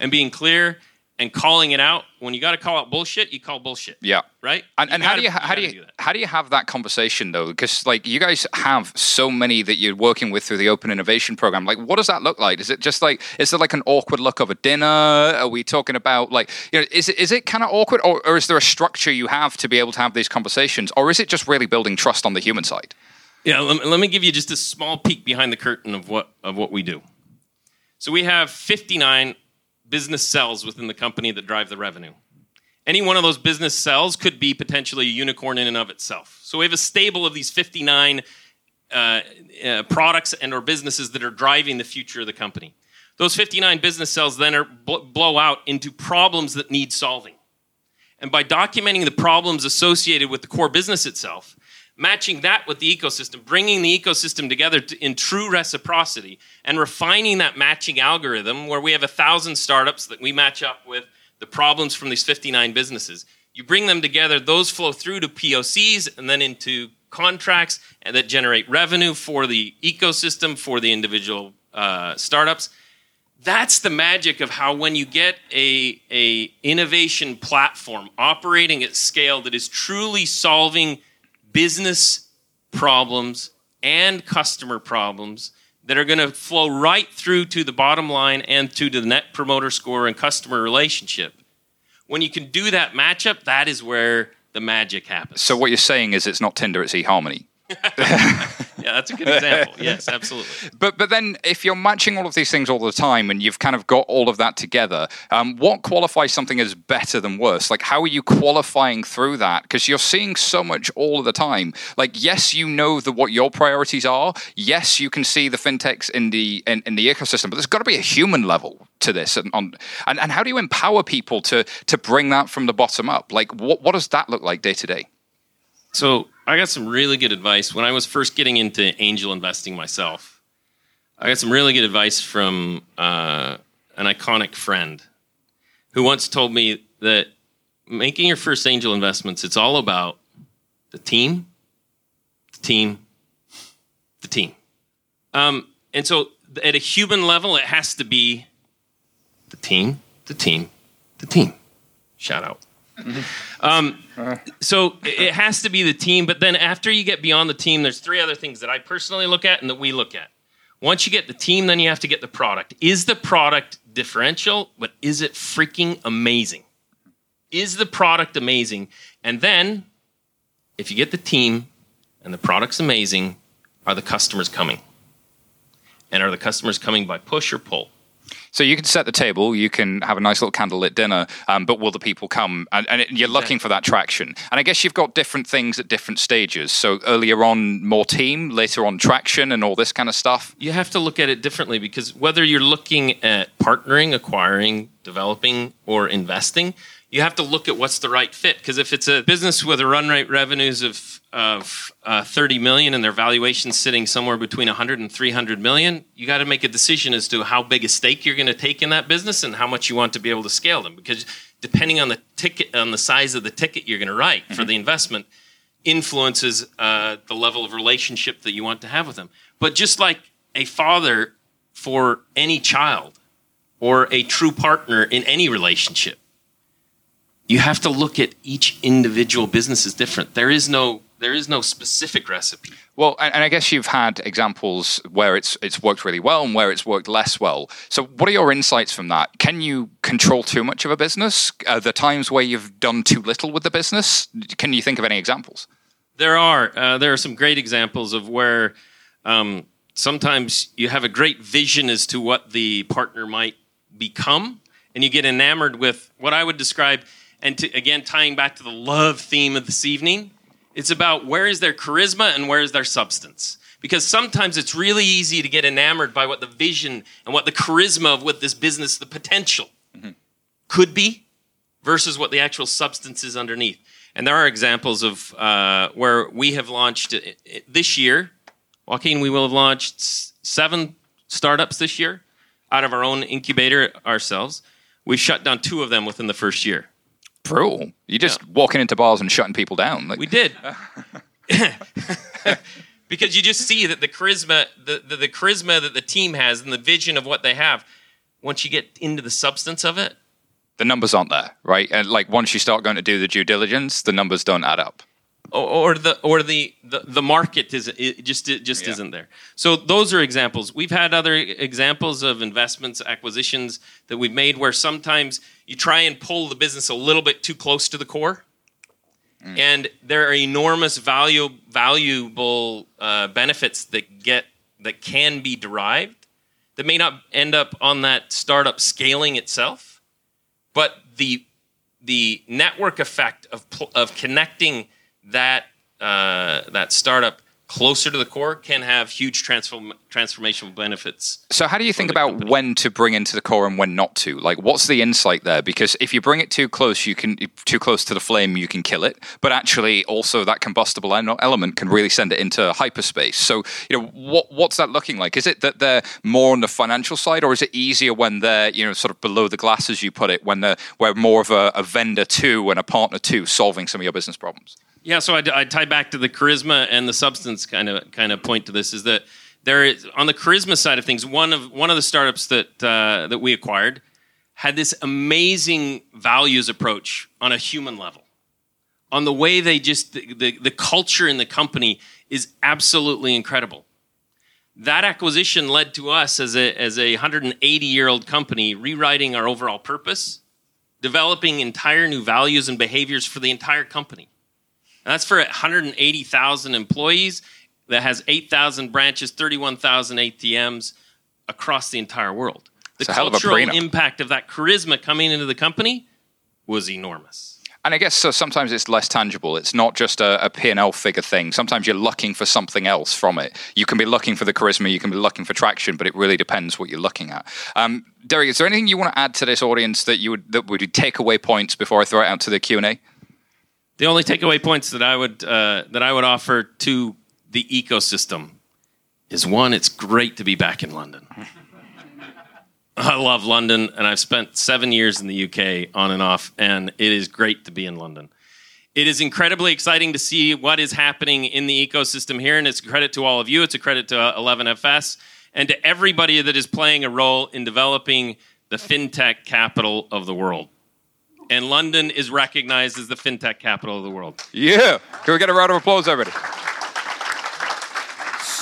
and being clear and calling it out when you got to call out bullshit you call bullshit Yeah. right And, and how do gotta- you how do you that. how do you have that conversation though? Because like you guys have so many that you're working with through the Open Innovation Program. Like, what does that look like? Is it just like is it like an awkward look of a dinner? Are we talking about like you know is it is it kind of awkward or, or is there a structure you have to be able to have these conversations or is it just really building trust on the human side? Yeah, let me, let me give you just a small peek behind the curtain of what of what we do. So we have 59 business cells within the company that drive the revenue. Any one of those business cells could be potentially a unicorn in and of itself. So we have a stable of these 59 uh, uh, products and or businesses that are driving the future of the company. Those 59 business cells then are bl- blow out into problems that need solving. And by documenting the problems associated with the core business itself, matching that with the ecosystem, bringing the ecosystem together to, in true reciprocity, and refining that matching algorithm where we have a thousand startups that we match up with the problems from these 59 businesses. You bring them together, those flow through to POCs and then into contracts that generate revenue for the ecosystem, for the individual uh, startups that's the magic of how when you get a, a innovation platform operating at scale that is truly solving business problems and customer problems that are going to flow right through to the bottom line and to the net promoter score and customer relationship when you can do that matchup that is where the magic happens So what you're saying is it's not Tinder, it's eHarmony. yeah that's a good example yes absolutely But but then if you're matching all of these things all the time and you've kind of got all of that together, um, what qualifies something as better than worse? Like how are you qualifying through that? Because you're seeing so much all of the time. Like yes, you know the, what your priorities are. Yes, you can see the fintechs in the in, in the ecosystem, but there's got to be a human level to this. And, on, and and how do you empower people to to bring that from the bottom up? Like what what does that look like day to day? So I got some really good advice when I was first getting into angel investing myself. I got some really good advice from uh, an iconic friend who once told me that making your first angel investments, it's all about the team, the team, the team. Um, and so at a human level, it has to be the team, the team, the team. Shout out. Um, so it has to be the team, but then after you get beyond the team, there's three other things that I personally look at and that we look at. Once you get the team, then you have to get the product. Is the product differential, but is it freaking amazing? Is the product amazing? And then, if you get the team and the product's amazing, are the customers coming? And are the customers coming by push or pull? So you can set the table, you can have a nice little candlelit dinner, um, but will the people come? And, and it, you're looking for that traction. And I guess you've got different things at different stages. So earlier on, more team, later on, traction, and all this kind of stuff. you have to look at it differently because whether you're looking at partnering, acquiring, developing, or investing, you have to look at what's the right fit. Because if it's a business with a run rate revenues of of uh, 30 million and their valuation sitting somewhere between 100 and 300 million, you got to make a decision as to how big a stake you're going to take in that business and how much you want to be able to scale them. Because depending on the ticket, on the size of the ticket you're going to write for the investment, influences uh, the level of relationship that you want to have with them. But just like a father for any child or a true partner in any relationship, you have to look at each individual business is different. There is no there is no specific recipe. Well, and, and I guess you've had examples where it's it's worked really well and where it's worked less well. So, what are your insights from that? Can you control too much of a business? Are there times where you've done too little with the business? Can you think of any examples? There are uh, there are some great examples of where um, sometimes you have a great vision as to what the partner might become, and you get enamored with what I would describe, and to, again tying back to the love theme of this evening, It's about where is their charisma and where is their substance. Because sometimes it's really easy to get enamored by what the vision and what the charisma of what this business, the potential could be, versus what the actual substance is underneath. And there are examples of uh, where we have launched uh, uh, this year. Joaquin, we will have launched s- seven startups this year out of our own incubator ourselves. We shut down two of them within the first year. Brutal. You're just walking into bars and shutting people down. Like, We did. because you just see that the charisma, the, the, the charisma that the team has and the vision of what they have, once you get into the substance of it, the numbers aren't there, right? And like once you start going to do the due diligence, the numbers don't add up. Or, or the or the, the the market is it just it just isn't there. So those are examples. We've had other examples of investments, acquisitions that we've made where sometimes you try and pull the business a little bit too close to the core, and there are enormous value valuable uh, benefits that get that can be derived that may not end up on that startup scaling itself, but the the network effect of of connecting that uh, that startup closer to the core can have huge transform- transformational benefits. So how do you think about when to bring into the core and when not to? Like, what's the insight there? Because if you bring it too close, you can too close to the flame, you can kill it. But actually, also that combustible element can really send it into hyperspace. So you know, what what's that looking like? Is it that they're more on the financial side, or is it easier when they're you know sort of below the glass, as you put it, when they're we're more of a, a vendor to and a partner to solving some of your business problems? Yeah, so I, I tie back to the charisma and the substance kind of kind of point to this is that there is on the charisma side of things. One of one of the startups that uh, that we acquired had this amazing values approach on a human level, on the way they just the, the, the culture in the company is absolutely incredible. That acquisition led to us as a as a 180 year old company rewriting our overall purpose, developing entire new values and behaviors for the entire company. And that's for 180,000 employees that has 8,000 branches, 31,000 ATMs across the entire world. The hell of cultural impact of that charisma coming into the company was enormous. And I guess so sometimes it's less tangible. It's not just a, a P&L figure thing. Sometimes you're looking for something else from it. You can be looking for the charisma, you can be looking for traction, but it really depends what you're looking at. Um, Derek, is there anything you want to add to this audience that you would that would be takeaway points before I throw it out to the Q&A? The only takeaway points that I would uh, that I would offer to the ecosystem is one: it's great to be back in London. I love London, and I've spent seven years in the UK on and off, and it is great to be in London. It is incredibly exciting to see what is happening in the ecosystem here, and it's a credit to all of you. It's a credit to uh, 11FS and to everybody that is playing a role in developing the fintech capital of the world. And London is recognized as the fintech capital of the world. Yeah. Can we get a round of applause, everybody?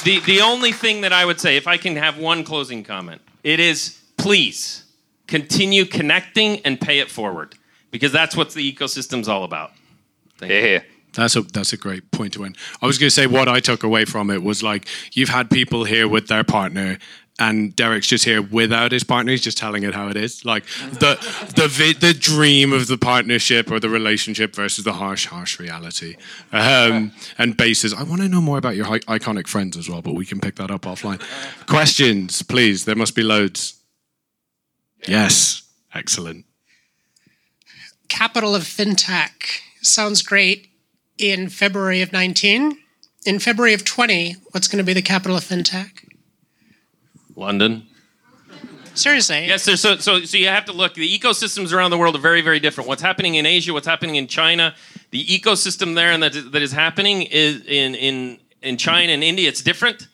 The, the only thing that I would say, if I can have one closing comment, it is please continue connecting and pay it forward because that's what the ecosystem's all about. Thank you. That's a that's a great point to end. I was going to say what I took away from it was like you've had people here with their partner, and Derek's just here without his partner. He's just telling it how it is, like the the vi- the dream of the partnership or the relationship versus the harsh harsh reality. Um, and bases. I want to know more about your hi- iconic friends as well, but we can pick that up offline. Questions, please. There must be loads. Yes, excellent. capital of fintech sounds great in February of 19. In February of 20, what's going to be the capital of fintech? London. Seriously. Yes, there's so, so so you have to look. The ecosystems around the world are very very different. What's happening in Asia, what's happening in China, the ecosystem there and that is, that is happening is in in in China and India. It's different,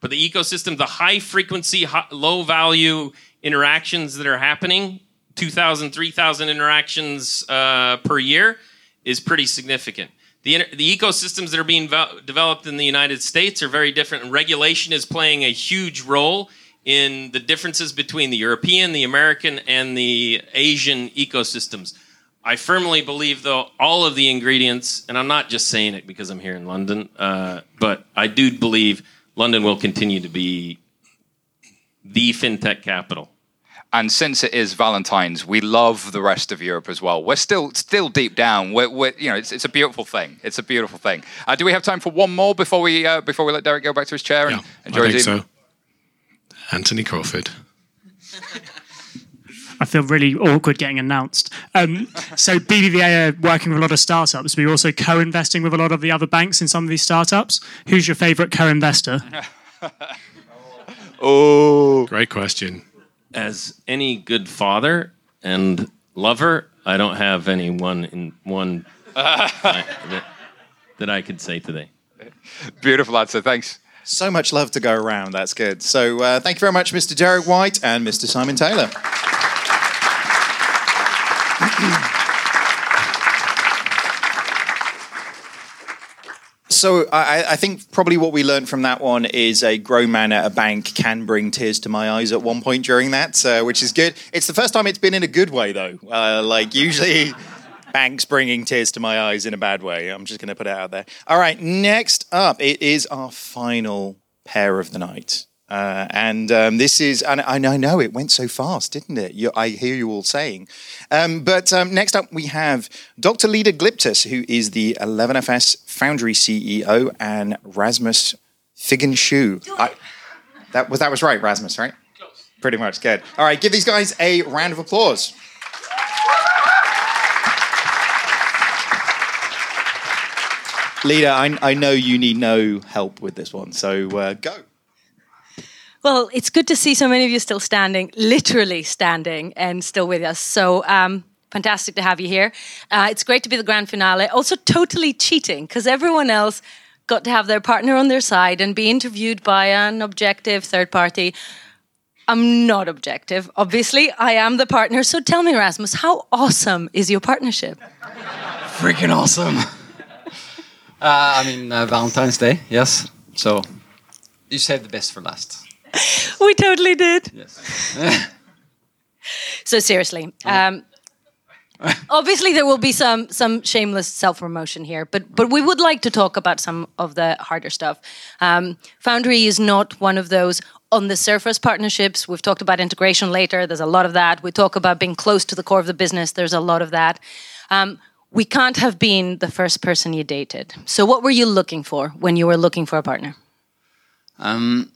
but the ecosystem, the high frequency, high, low value interactions that are happening, 2,000, 3,000 interactions uh, per year, is pretty significant. The, the ecosystems that are being vel- developed in the United States are very different, and regulation is playing a huge role in the differences between the European, the American, and the Asian ecosystems. I firmly believe, though, all of the ingredients, and I'm not just saying it because I'm here in London, uh, but I do believe London will continue to be the fintech capital. And since it is Valentine's, we love the rest of Europe as well. We're still still deep down. We're, we're you know, it's, it's a beautiful thing. It's a beautiful thing. Uh, do we have time for one more before we uh, before we let Derek go back to his chair and enjoy I think his so. Anthony Crawford. I feel really awkward getting announced. Um, so BBVA are working with a lot of startups. We're also co-investing with a lot of the other banks in some of these startups. Who's your favourite co-investor? oh, great question. As any good father and lover, I don't have any one in one that, that I could say today. Beautiful answer. Thanks. So much love to go around. That's good. So uh, thank you very much, Mr. Derek White and Mr. Simon Taylor. So I, I think probably what we learned from that one is a grown man at a bank can bring tears to my eyes at one point during that, uh, which is good. It's the first time it's been in a good way though. Uh, like usually, banks bringing tears to my eyes in a bad way. I'm just going to put it out there. All right, next up, it is our final pair of the night. Uh, and um, this is, and I know, it went so fast, didn't it? You, I hear you all saying. Um, but um, next up, we have Dr. Leda Glyptis, who is the 11FS Foundry CEO, and Rasmus Figenschou. I, that was that was right, Rasmus, right? Pretty much good. All right, give these guys a round of applause. Leda, I, I know you need no help with this one, so uh, go. Well, it's good to see so many of you still standing, literally standing, and still with us. So, um, fantastic to have you here. Uh, it's great to be the grand finale. Also, totally cheating because everyone else got to have their partner on their side and be interviewed by an objective third party. I'm not objective, obviously. I am the partner. So, tell me, Rasmus, how awesome is your partnership? Freaking awesome. Uh, I mean, uh, Valentine's Day, yes. So you saved the best for last. we totally did. Yes. So seriously, um, obviously there will be some some shameless self promotion here, but but we would like to talk about some of the harder stuff. Um, Foundry is not one of those on the surface partnerships. We've talked about integration later. There's a lot of that. We talk about being close to the core of the business. There's a lot of that. Um, we can't have been the first person you dated. So what were you looking for when you were looking for a partner? Um,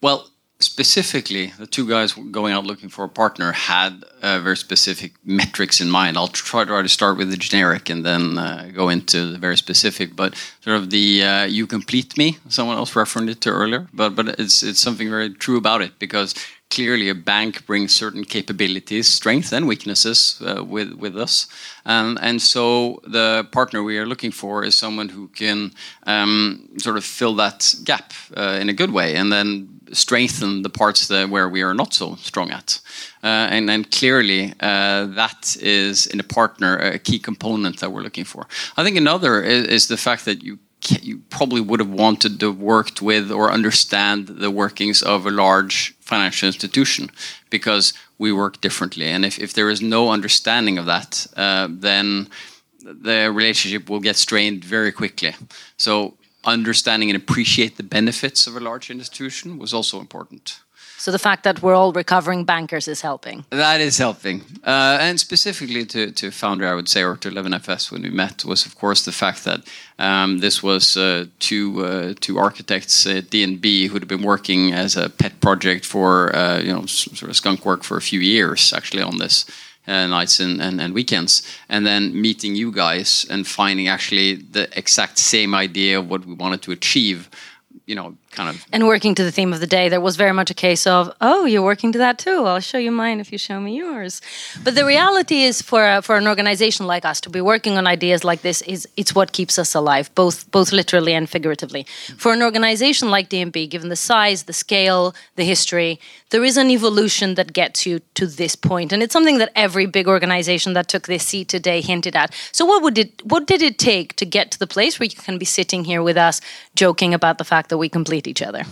well, specifically, the two guys going out looking for a partner had uh, very specific metrics in mind. I'll try, try to start with the generic and then uh, go into the very specific. But sort of the uh, "you complete me," someone else referenced it to earlier. But but it's it's something very true about it because clearly a bank brings certain capabilities, strengths, and weaknesses uh, with with us, um, and so the partner we are looking for is someone who can um, sort of fill that gap uh, in a good way, and then strengthen the parts that where we are not so strong at. Uh, and then clearly uh, that is in a partner a key component that we're looking for. I think another is, is the fact that you you probably would have wanted to worked with or understand the workings of a large financial institution because we work differently. And if, if there is no understanding of that, uh, then the relationship will get strained very quickly. So understanding and appreciate the benefits of a large institution was also important. So the fact that we're all recovering bankers is helping. That is helping. Uh, and specifically to, to Foundry, I would say, or to 11FS when we met, was of course the fact that um, this was uh, two, uh, two architects at DNB who had been working as a pet project for, uh, you know, sort of skunk work for a few years actually on this. Uh, nights and, and, and, weekends, and then meeting you guys and finding actually the exact same idea of what we wanted to achieve, you know, kind of and working to the theme of the day there was very much a case of oh you're working to that too. I'll show you mine if you show me yours. But the reality is for a, for an organization like us to be working on ideas like this is it's what keeps us alive both both literally and figuratively. For an organization like DNB given the size the scale the history there is an evolution that gets you to this point. And it's something that every big organization that took this seat today hinted at. So what would it what did it take to get to the place where you can be sitting here with us joking about the fact that we complete each other.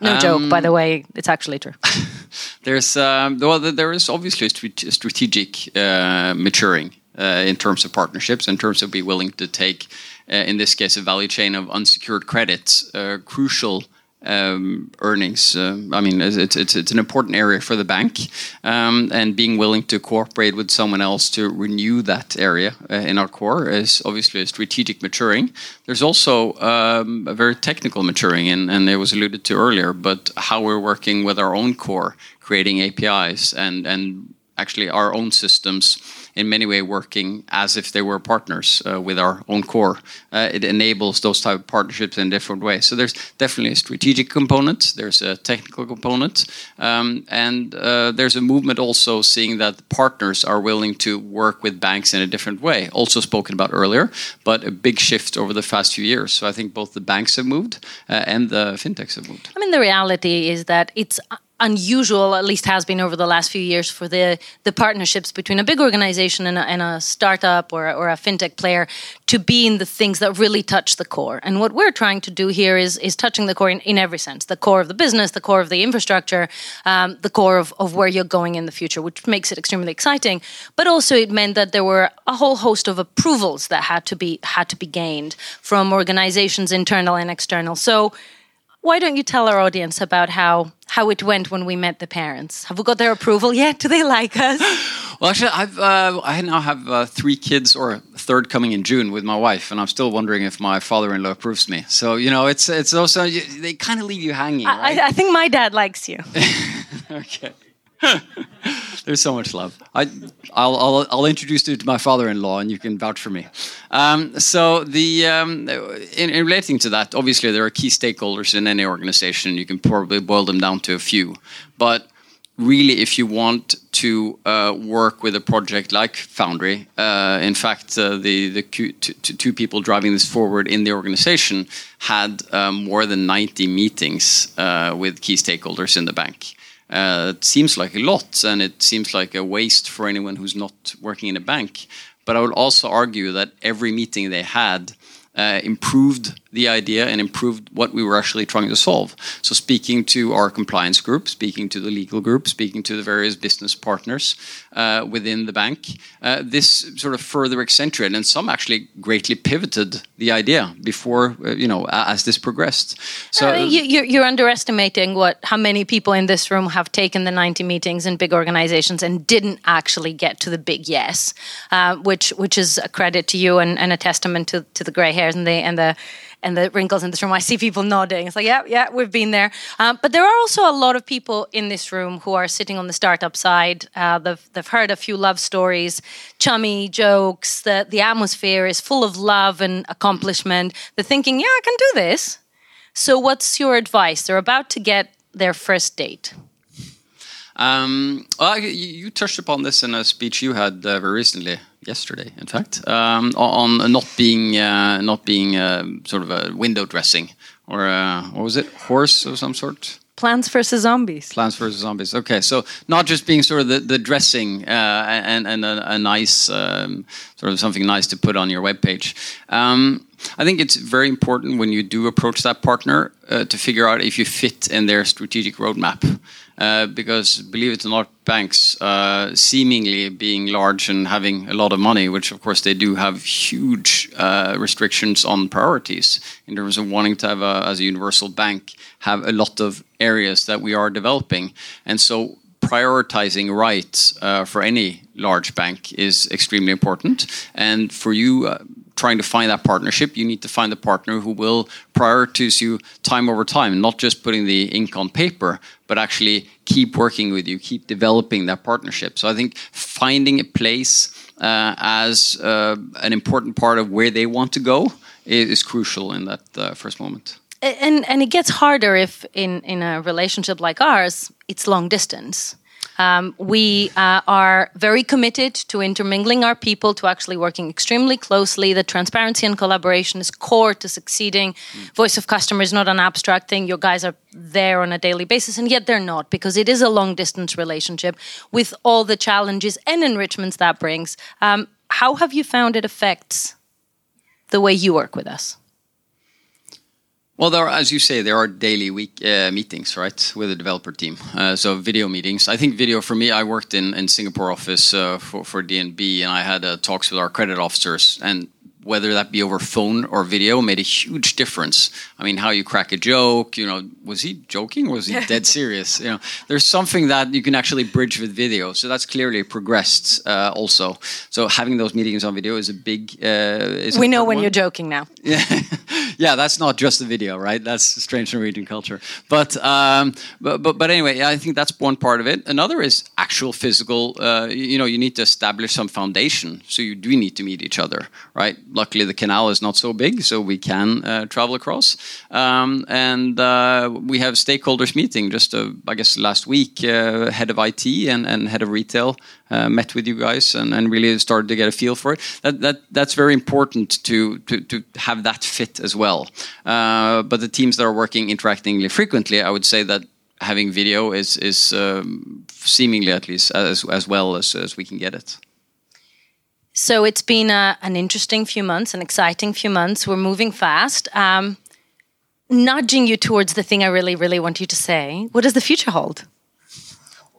No um, joke, by the way. It's actually true. there's um, well, there is obviously a strategic uh, maturing uh, in terms of partnerships, in terms of be willing to take, uh, in this case, a value chain of unsecured credits, uh, crucial um, earnings. Uh, I mean, it's, it's, it's an important area for the bank, um, and being willing to cooperate with someone else to renew that area uh, in our core is obviously a strategic maturing. There's also um, a very technical maturing, and, and it was alluded to earlier, but how we're working with our own core, creating APIs and, and actually our own systems in many way working as if they were partners uh, with our own core. Uh, it enables those type of partnerships in different ways. So there's definitely a strategic component, there's a technical component, um, and uh, there's a movement also seeing that partners are willing to work with banks in a different way. Also spoken about earlier, but a big shift over the past few years. So I think both the banks have moved uh, and the fintechs have moved. I mean, the reality is that it's unusual, at least has been over the last few years, for the the partnerships between a big organization and a, and a startup or, or a fintech player to be in the things that really touch the core. And what we're trying to do here is is touching the core in, in every sense: the core of the business, the core of the infrastructure, um, the core of, of where you're going in the future, which makes it extremely exciting. But also, it meant that there were a whole host of approvals that had to be had to be gained from organizations, internal and external. So why don't you tell our audience about how how it went when we met the parents? Have we got their approval yet? Do they like us? Well, actually, I've uh, I now have uh, three kids, or a third coming in June with my wife, and I'm still wondering if my father-in-law approves me. So you know, it's it's also they kind of leave you hanging. Right? I, I think my dad likes you. okay. There's so much love. I, will I'll, I'll introduce you to my father-in-law, and you can vouch for me. Um, so the um, in, in, relating to that, obviously there are key stakeholders in any organization. You can probably boil them down to a few, but really, if you want to uh, work with a project like Foundry, uh, in fact, uh, the the two people driving this forward in the organization had uh, more than 90 meetings uh, with key stakeholders in the bank. Uh, it seems like a lot, and it seems like a waste for anyone who's not working in a bank. But I would also argue that every meeting they had uh, improved the idea and improved what we were actually trying to solve. So, speaking to our compliance group, speaking to the legal group, speaking to the various business partners uh, within the bank, uh, this sort of further accentuated, and some actually greatly pivoted the idea before, uh, you know, as this progressed. So, you, you're underestimating what how many people in this room have taken the 90 meetings in big organizations and didn't actually get to the big yes, uh, which which is a credit to you and, and a testament to, to the gray hairs and the and the and the wrinkles in this room. I see people nodding. It's like, yeah, yeah, we've been there. Um, but there are also a lot of people in this room who are sitting on the startup side. Uh, they've, they've heard a few love stories, chummy jokes. The, the atmosphere is full of love and accomplishment. They're thinking, yeah, I can do this. So, what's your advice? They're about to get their first date. Um, well, you touched upon this in a speech you had uh, very recently yesterday, in fact, um, on not being uh, not being uh, sort of a window dressing or uh, what was it, horse of some sort. Plants versus Zombies. Plants versus Zombies. Okay, so not just being sort of the, the dressing uh, and and a, a nice um, sort of something nice to put on your webpage. Um, I think it's very important when you do approach that partner uh, to figure out if you fit in their strategic roadmap. Uh, because believe it or not, banks uh, seemingly being large and having a lot of money, which of course they do, have huge uh, restrictions on priorities in terms of wanting to have, a, as a universal bank, have a lot of areas that we are developing, and so prioritizing right uh, for any large bank is extremely important. And for you, uh, trying to find that partnership, you need to find a partner who will prioritize you time over time, not just putting the ink on paper, but actually keep working with you, keep developing that partnership. So I think finding a place uh, as uh, an important part of where they want to go is, is crucial in that uh, first moment. And and it gets harder if in in a relationship like ours, it's long distance. Um, we uh, are very committed to intermingling our people, to actually working extremely closely. The transparency and collaboration is core to succeeding. Mm. Voice of customer is not an abstract thing. Your guys are there on a daily basis, and yet they're not because it is a long distance relationship with all the challenges and enrichments that brings. Um, how have you found it affects the way you work with us? Well, there are, as you say, there are daily week uh, meetings, right, with the developer team. Uh, so video meetings. I think video for me. I worked in in Singapore office uh, for for DNB, and I had uh, talks with our credit officers. And whether that be over phone or video, made a huge difference. I mean, how you crack a joke, you know, was he joking or was he dead serious? You know, there's something that you can actually bridge with video. So that's clearly progressed uh, also. So having those meetings on video is a big. Uh, is we know when one. you're joking now. Yeah, yeah, that's not just the video, right? That's strange Norwegian culture. But um, but, but but anyway, I think that's one part of it. Another is actual physical. Uh, you know, you need to establish some foundation, so you do need to meet each other, right? Luckily, the canal is not so big, so we can uh, travel across. Um, and uh, we have stakeholders meeting just, uh, I guess, last week. Uh, head of IT and, and head of retail uh, met with you guys and, and really started to get a feel for it. That, that that's very important to to, to have that fit as well. Uh, but the teams that are working interactingly frequently, I would say that having video is is um, seemingly at least as as well as, as we can get it. So it's been a, an interesting few months, an exciting few months. We're moving fast. Um, nudging you towards the thing I really, really want you to say. What does the future hold?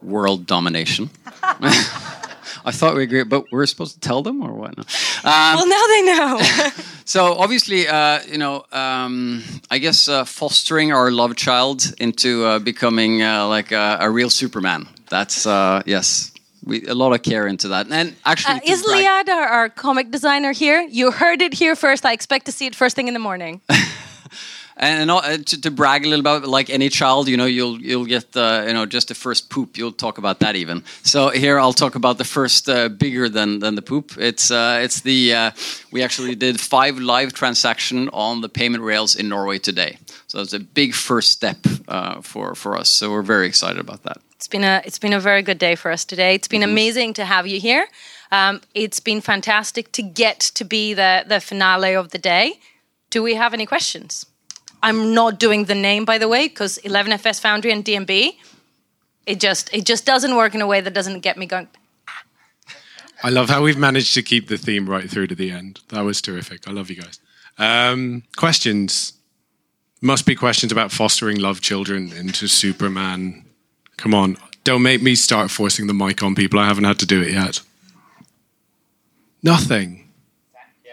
World domination. I thought we agreed, but we're supposed to tell them or what? No. Um, well, now they know. so obviously, uh, you know, um, I guess uh, fostering our love child into uh, becoming uh, like a, a real Superman. That's uh, yes, we a lot of care into that. And actually, Uh, is Liad our, our comic designer here? You heard it here first. I expect to see it first thing in the morning. and uh, to, to brag a little about like any child you know you'll you'll get uh, you know just the first poop you'll talk about that even so here i'll talk about the first uh, bigger than than the poop it's uh, it's the uh, we actually did five live transaction on the payment rails in norway today so it's a big first step uh, for for us so we're very excited about that It's been a it's been a very good day for us today. It's been amazing to have you here. Um, it's been fantastic to get to be the the finale of the day. Do we have any questions? I'm not doing the name by the way because 11FS Foundry and DNB. It just it just doesn't work in a way that doesn't get me going. I love how we've managed to keep the theme right through to the end. That was terrific. I love you guys. Um, questions? Must be questions about fostering love children into Superman. Come on. Don't make me start forcing the mic on people. I haven't had to do it yet. Nothing.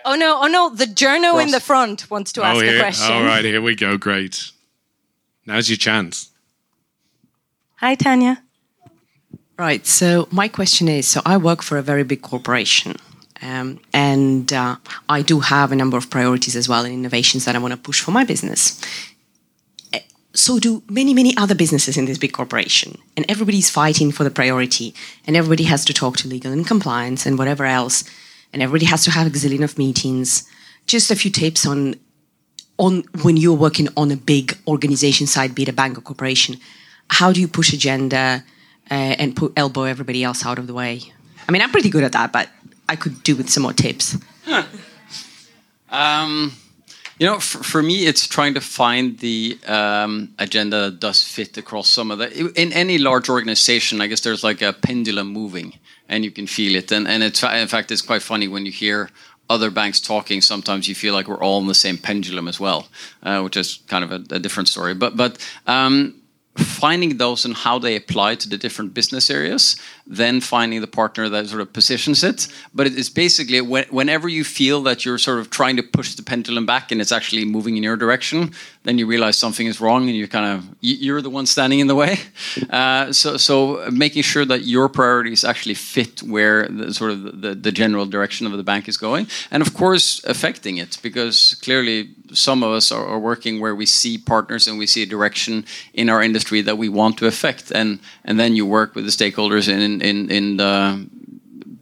Oh no! Oh no! The journo in the front wants to ask oh, a question. All right, here we go. Great. Now's your chance. Hi, Tanya. Right. So my question is: so I work for a very big corporation, um, and uh, I do have a number of priorities as well and innovations that I want to push for my business. So do many, many other businesses in this big corporation, and everybody's fighting for the priority, and everybody has to talk to legal and compliance and whatever else, and everybody has to have a gazillion of meetings. Just a few tips on on when you're working on a big organization side, be it a bank or corporation, how do you push agenda uh, and put elbow everybody else out of the way? I mean, I'm pretty good at that, but I could do with some more tips. Um, you know, for, for me, it's trying to find the um, agenda that does fit across some of the. In any large organization, I guess there's like a pendulum moving, and you can feel it. And and it's in fact, it's quite funny when you hear other banks talking. Sometimes you feel like we're all in the same pendulum as well, uh, which is kind of a, a different story. But but. Um, finding those and how they apply to the different business areas, then finding the partner that sort of positions it. But it's basically whenever you feel that you're sort of trying to push the pendulum back and it's actually moving in your direction, then you realize something is wrong and you kind of you're the one standing in the way. Uh, so so making sure that your priorities actually fit where the sort of the, the general direction of the bank is going, and of course affecting it because clearly some of us are, are working where we see partners and we see a direction in our industry that we want to affect, and and then you work with the stakeholders in in in the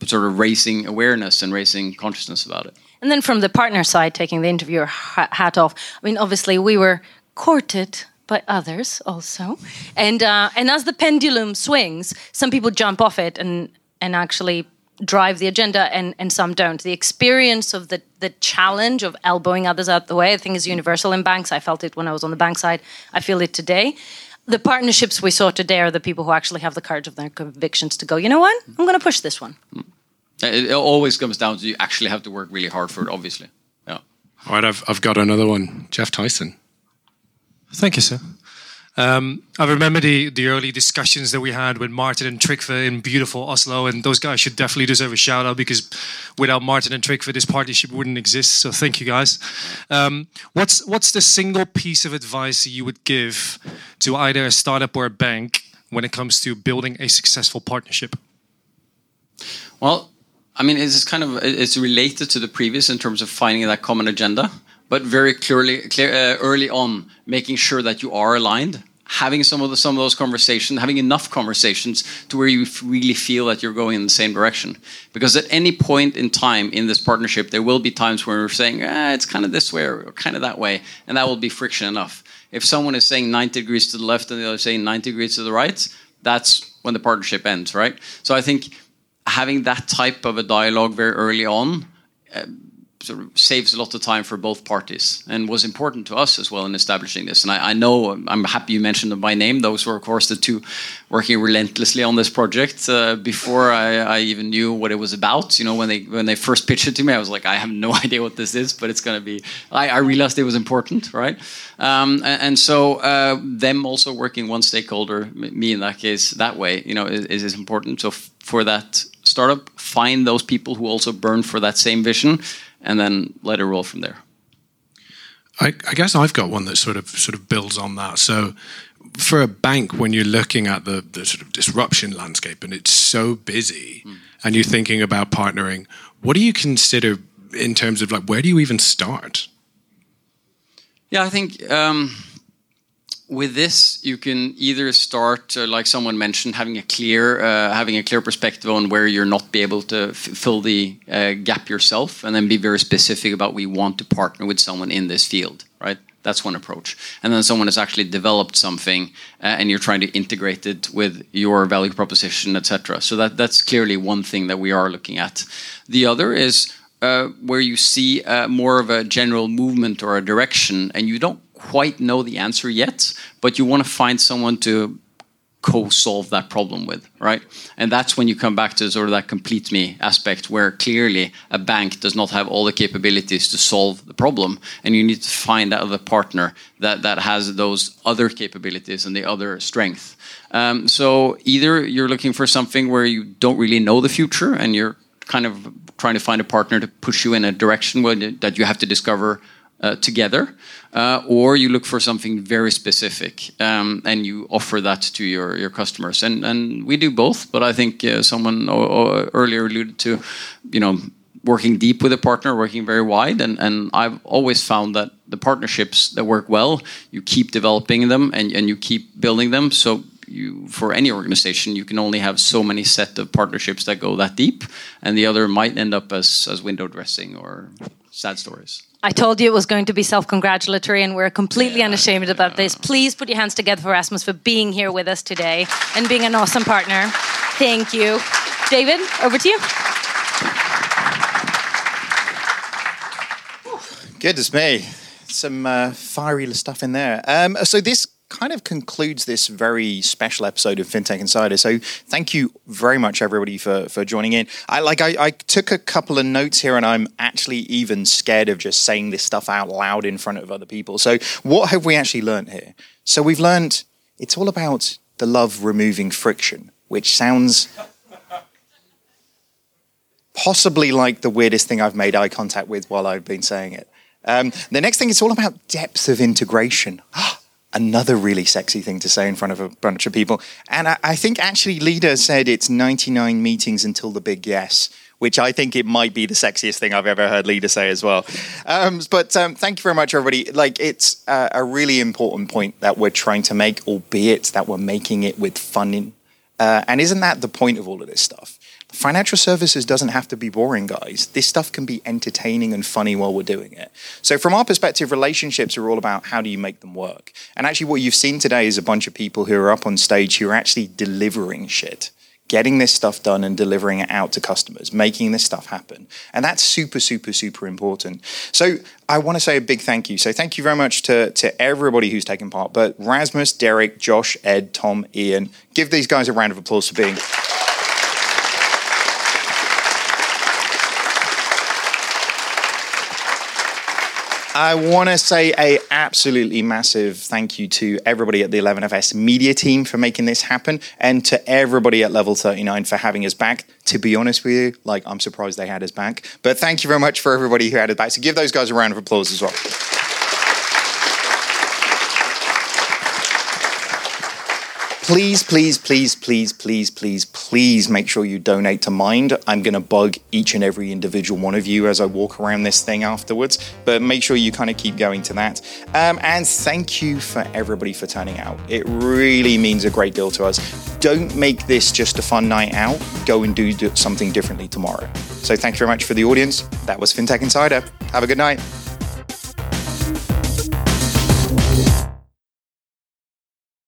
sort of raising awareness and raising consciousness about it. And then from the partner side, taking the interviewer hat off. I mean, obviously, we were courted by others also, and uh, and as the pendulum swings, some people jump off it and and actually drive the agenda, and and some don't. The experience of the the challenge of elbowing others out the way, I think, is universal in banks. I felt it when I was on the bank side. I feel it today. The partnerships we saw today are the people who actually have the courage of their convictions to go. You know what? I'm going to push this one. Mm. It, it always comes down to you actually have to work really hard for it. Obviously, yeah. All right, I've, I've got another one. Jeff Tyson. Thank you, sir. Um, I remember the, the early discussions that we had with Martin and Trygve in beautiful Oslo, and those guys should definitely deserve a shout out because without Martin and Trygve, this partnership wouldn't exist. So thank you guys. Um, what's what's the single piece of advice you would give to either a startup or a bank when it comes to building a successful partnership? Well, I mean, it's kind of it's related to the previous in terms of finding that common agenda, but very clearly, clear, uh, early on, making sure that you are aligned, having some of the, some of those conversations, having enough conversations to where you really feel that you're going in the same direction. Because at any point in time in this partnership, there will be times where we're saying, ah, it's kind of this way or kind of that way, and that will be friction enough. If someone is saying 90 degrees to the left and the other saying 90 degrees to the right, that's when the partnership ends, right? So I think having that type of a dialogue very early on uh, sort of saves a lot of time for both parties and was important to us as well in establishing this. And I, I know I'm happy you mentioned them by name. Those were, of course, the two working relentlessly on this project uh, before I, I, even knew what it was about. You know, when they when they first pitched it to me, I was like, I have no idea what this is, but it's going to be. I, I, realized it was important, right? Um, and, and, so uh, them also working one stakeholder, me in that case, that way, you know, is, is important. So for that startup, find those people who also burn for that same vision, and then let it roll from there. I, I, guess I've got one that sort of sort of builds on that. So, for a bank, when you're looking at the, the sort of disruption landscape and it's so busy, mm. and you're thinking about partnering, what do you consider in terms of like where do you even start? Yeah, I think. Um, with this, you can either start, uh, like someone mentioned, having a clear, uh, having a clear perspective on where you're not be able to fill the uh, gap yourself, and then be very specific about we want to partner with someone in this field, right? That's one approach. And then someone has actually developed something, uh, and you're trying to integrate it with your value proposition, etc. So that that's clearly one thing that we are looking at. The other is uh, where you see uh, more of a general movement or a direction, and you don't quite know the answer yet, but you want to find someone to co-solve that problem with, right? And that's when you come back to sort of that complete me aspect, where clearly a bank does not have all the capabilities to solve the problem, and you need to find out a partner that that has those other capabilities and the other strength. Um, so either you're looking for something where you don't really know the future, and you're kind of trying to find a partner to push you in a direction where, that you have to discover uh, together, uh, or you look for something very specific um, and you offer that to your, your customers. And, and we do both, but I think uh, someone earlier alluded to, you know, working deep with a partner, working very wide. And, and I've always found that the partnerships that work well, you keep developing them and, and you keep building them. So you, for any organization, you can only have so many set of partnerships that go that deep, and the other might end up as, as window dressing or sad stories. I told you it was going to be self congratulatory, and we're completely yeah, unashamed about this. Please put your hands together for Rasmus for being here with us today and being an awesome partner. Thank you. David, over to you. Goodness me. Some uh, fiery stuff in there. Um, so, this kind of concludes this very special episode of FinTech Insider. So thank you very much, everybody, for for joining in. I like I, I, took a couple of notes here, and I'm actually even scared of just saying this stuff out loud in front of other people. So what have we actually learned here? So we've learned it's all about the love removing friction, which sounds possibly like the weirdest thing I've made eye contact with while I've been saying it. Um, the next thing, it's all about depth of integration. another really sexy thing to say in front of a bunch of people. And I, I, think actually Leda said it's 99 meetings until the big yes, which I think it might be the sexiest thing I've ever heard Leda say as well. Um, but um, thank you very much, everybody. Like it's uh, a really important point that we're trying to make, albeit that we're making it with fun. In, uh, and isn't that the point of all of this stuff? Financial services doesn't have to be boring, guys. This stuff can be entertaining and funny while we're doing it. So, from our perspective, relationships are all about how do you make them work. And actually, what you've seen today is a bunch of people who are up on stage who are actually delivering shit getting this stuff done and delivering it out to customers, making this stuff happen. And that's super, super, super important. So I want to say a big thank you. So thank you very much to, to everybody who's taken part, but Rasmus, Derek, Josh, Ed, Tom, Ian, give these guys a round of applause for being I want to say a absolutely massive thank you to everybody at the 11FS media team for making this happen, and to everybody at Level 39 for having us back. To be honest with you, like I'm surprised they had us back, but thank you very much for everybody who had us back. So give those guys a round of applause as well. Please, please, please, please, please, please, please make sure you donate to Mind. I'm going to bug each and every individual one of you as I walk around this thing afterwards, but make sure you kind of keep going to that. Um, and thank you for everybody for turning out. It really means a great deal to us. Don't make this just a fun night out. Go and do something differently tomorrow. So thank you very much for the audience. That was FinTech Insider. Have a good night.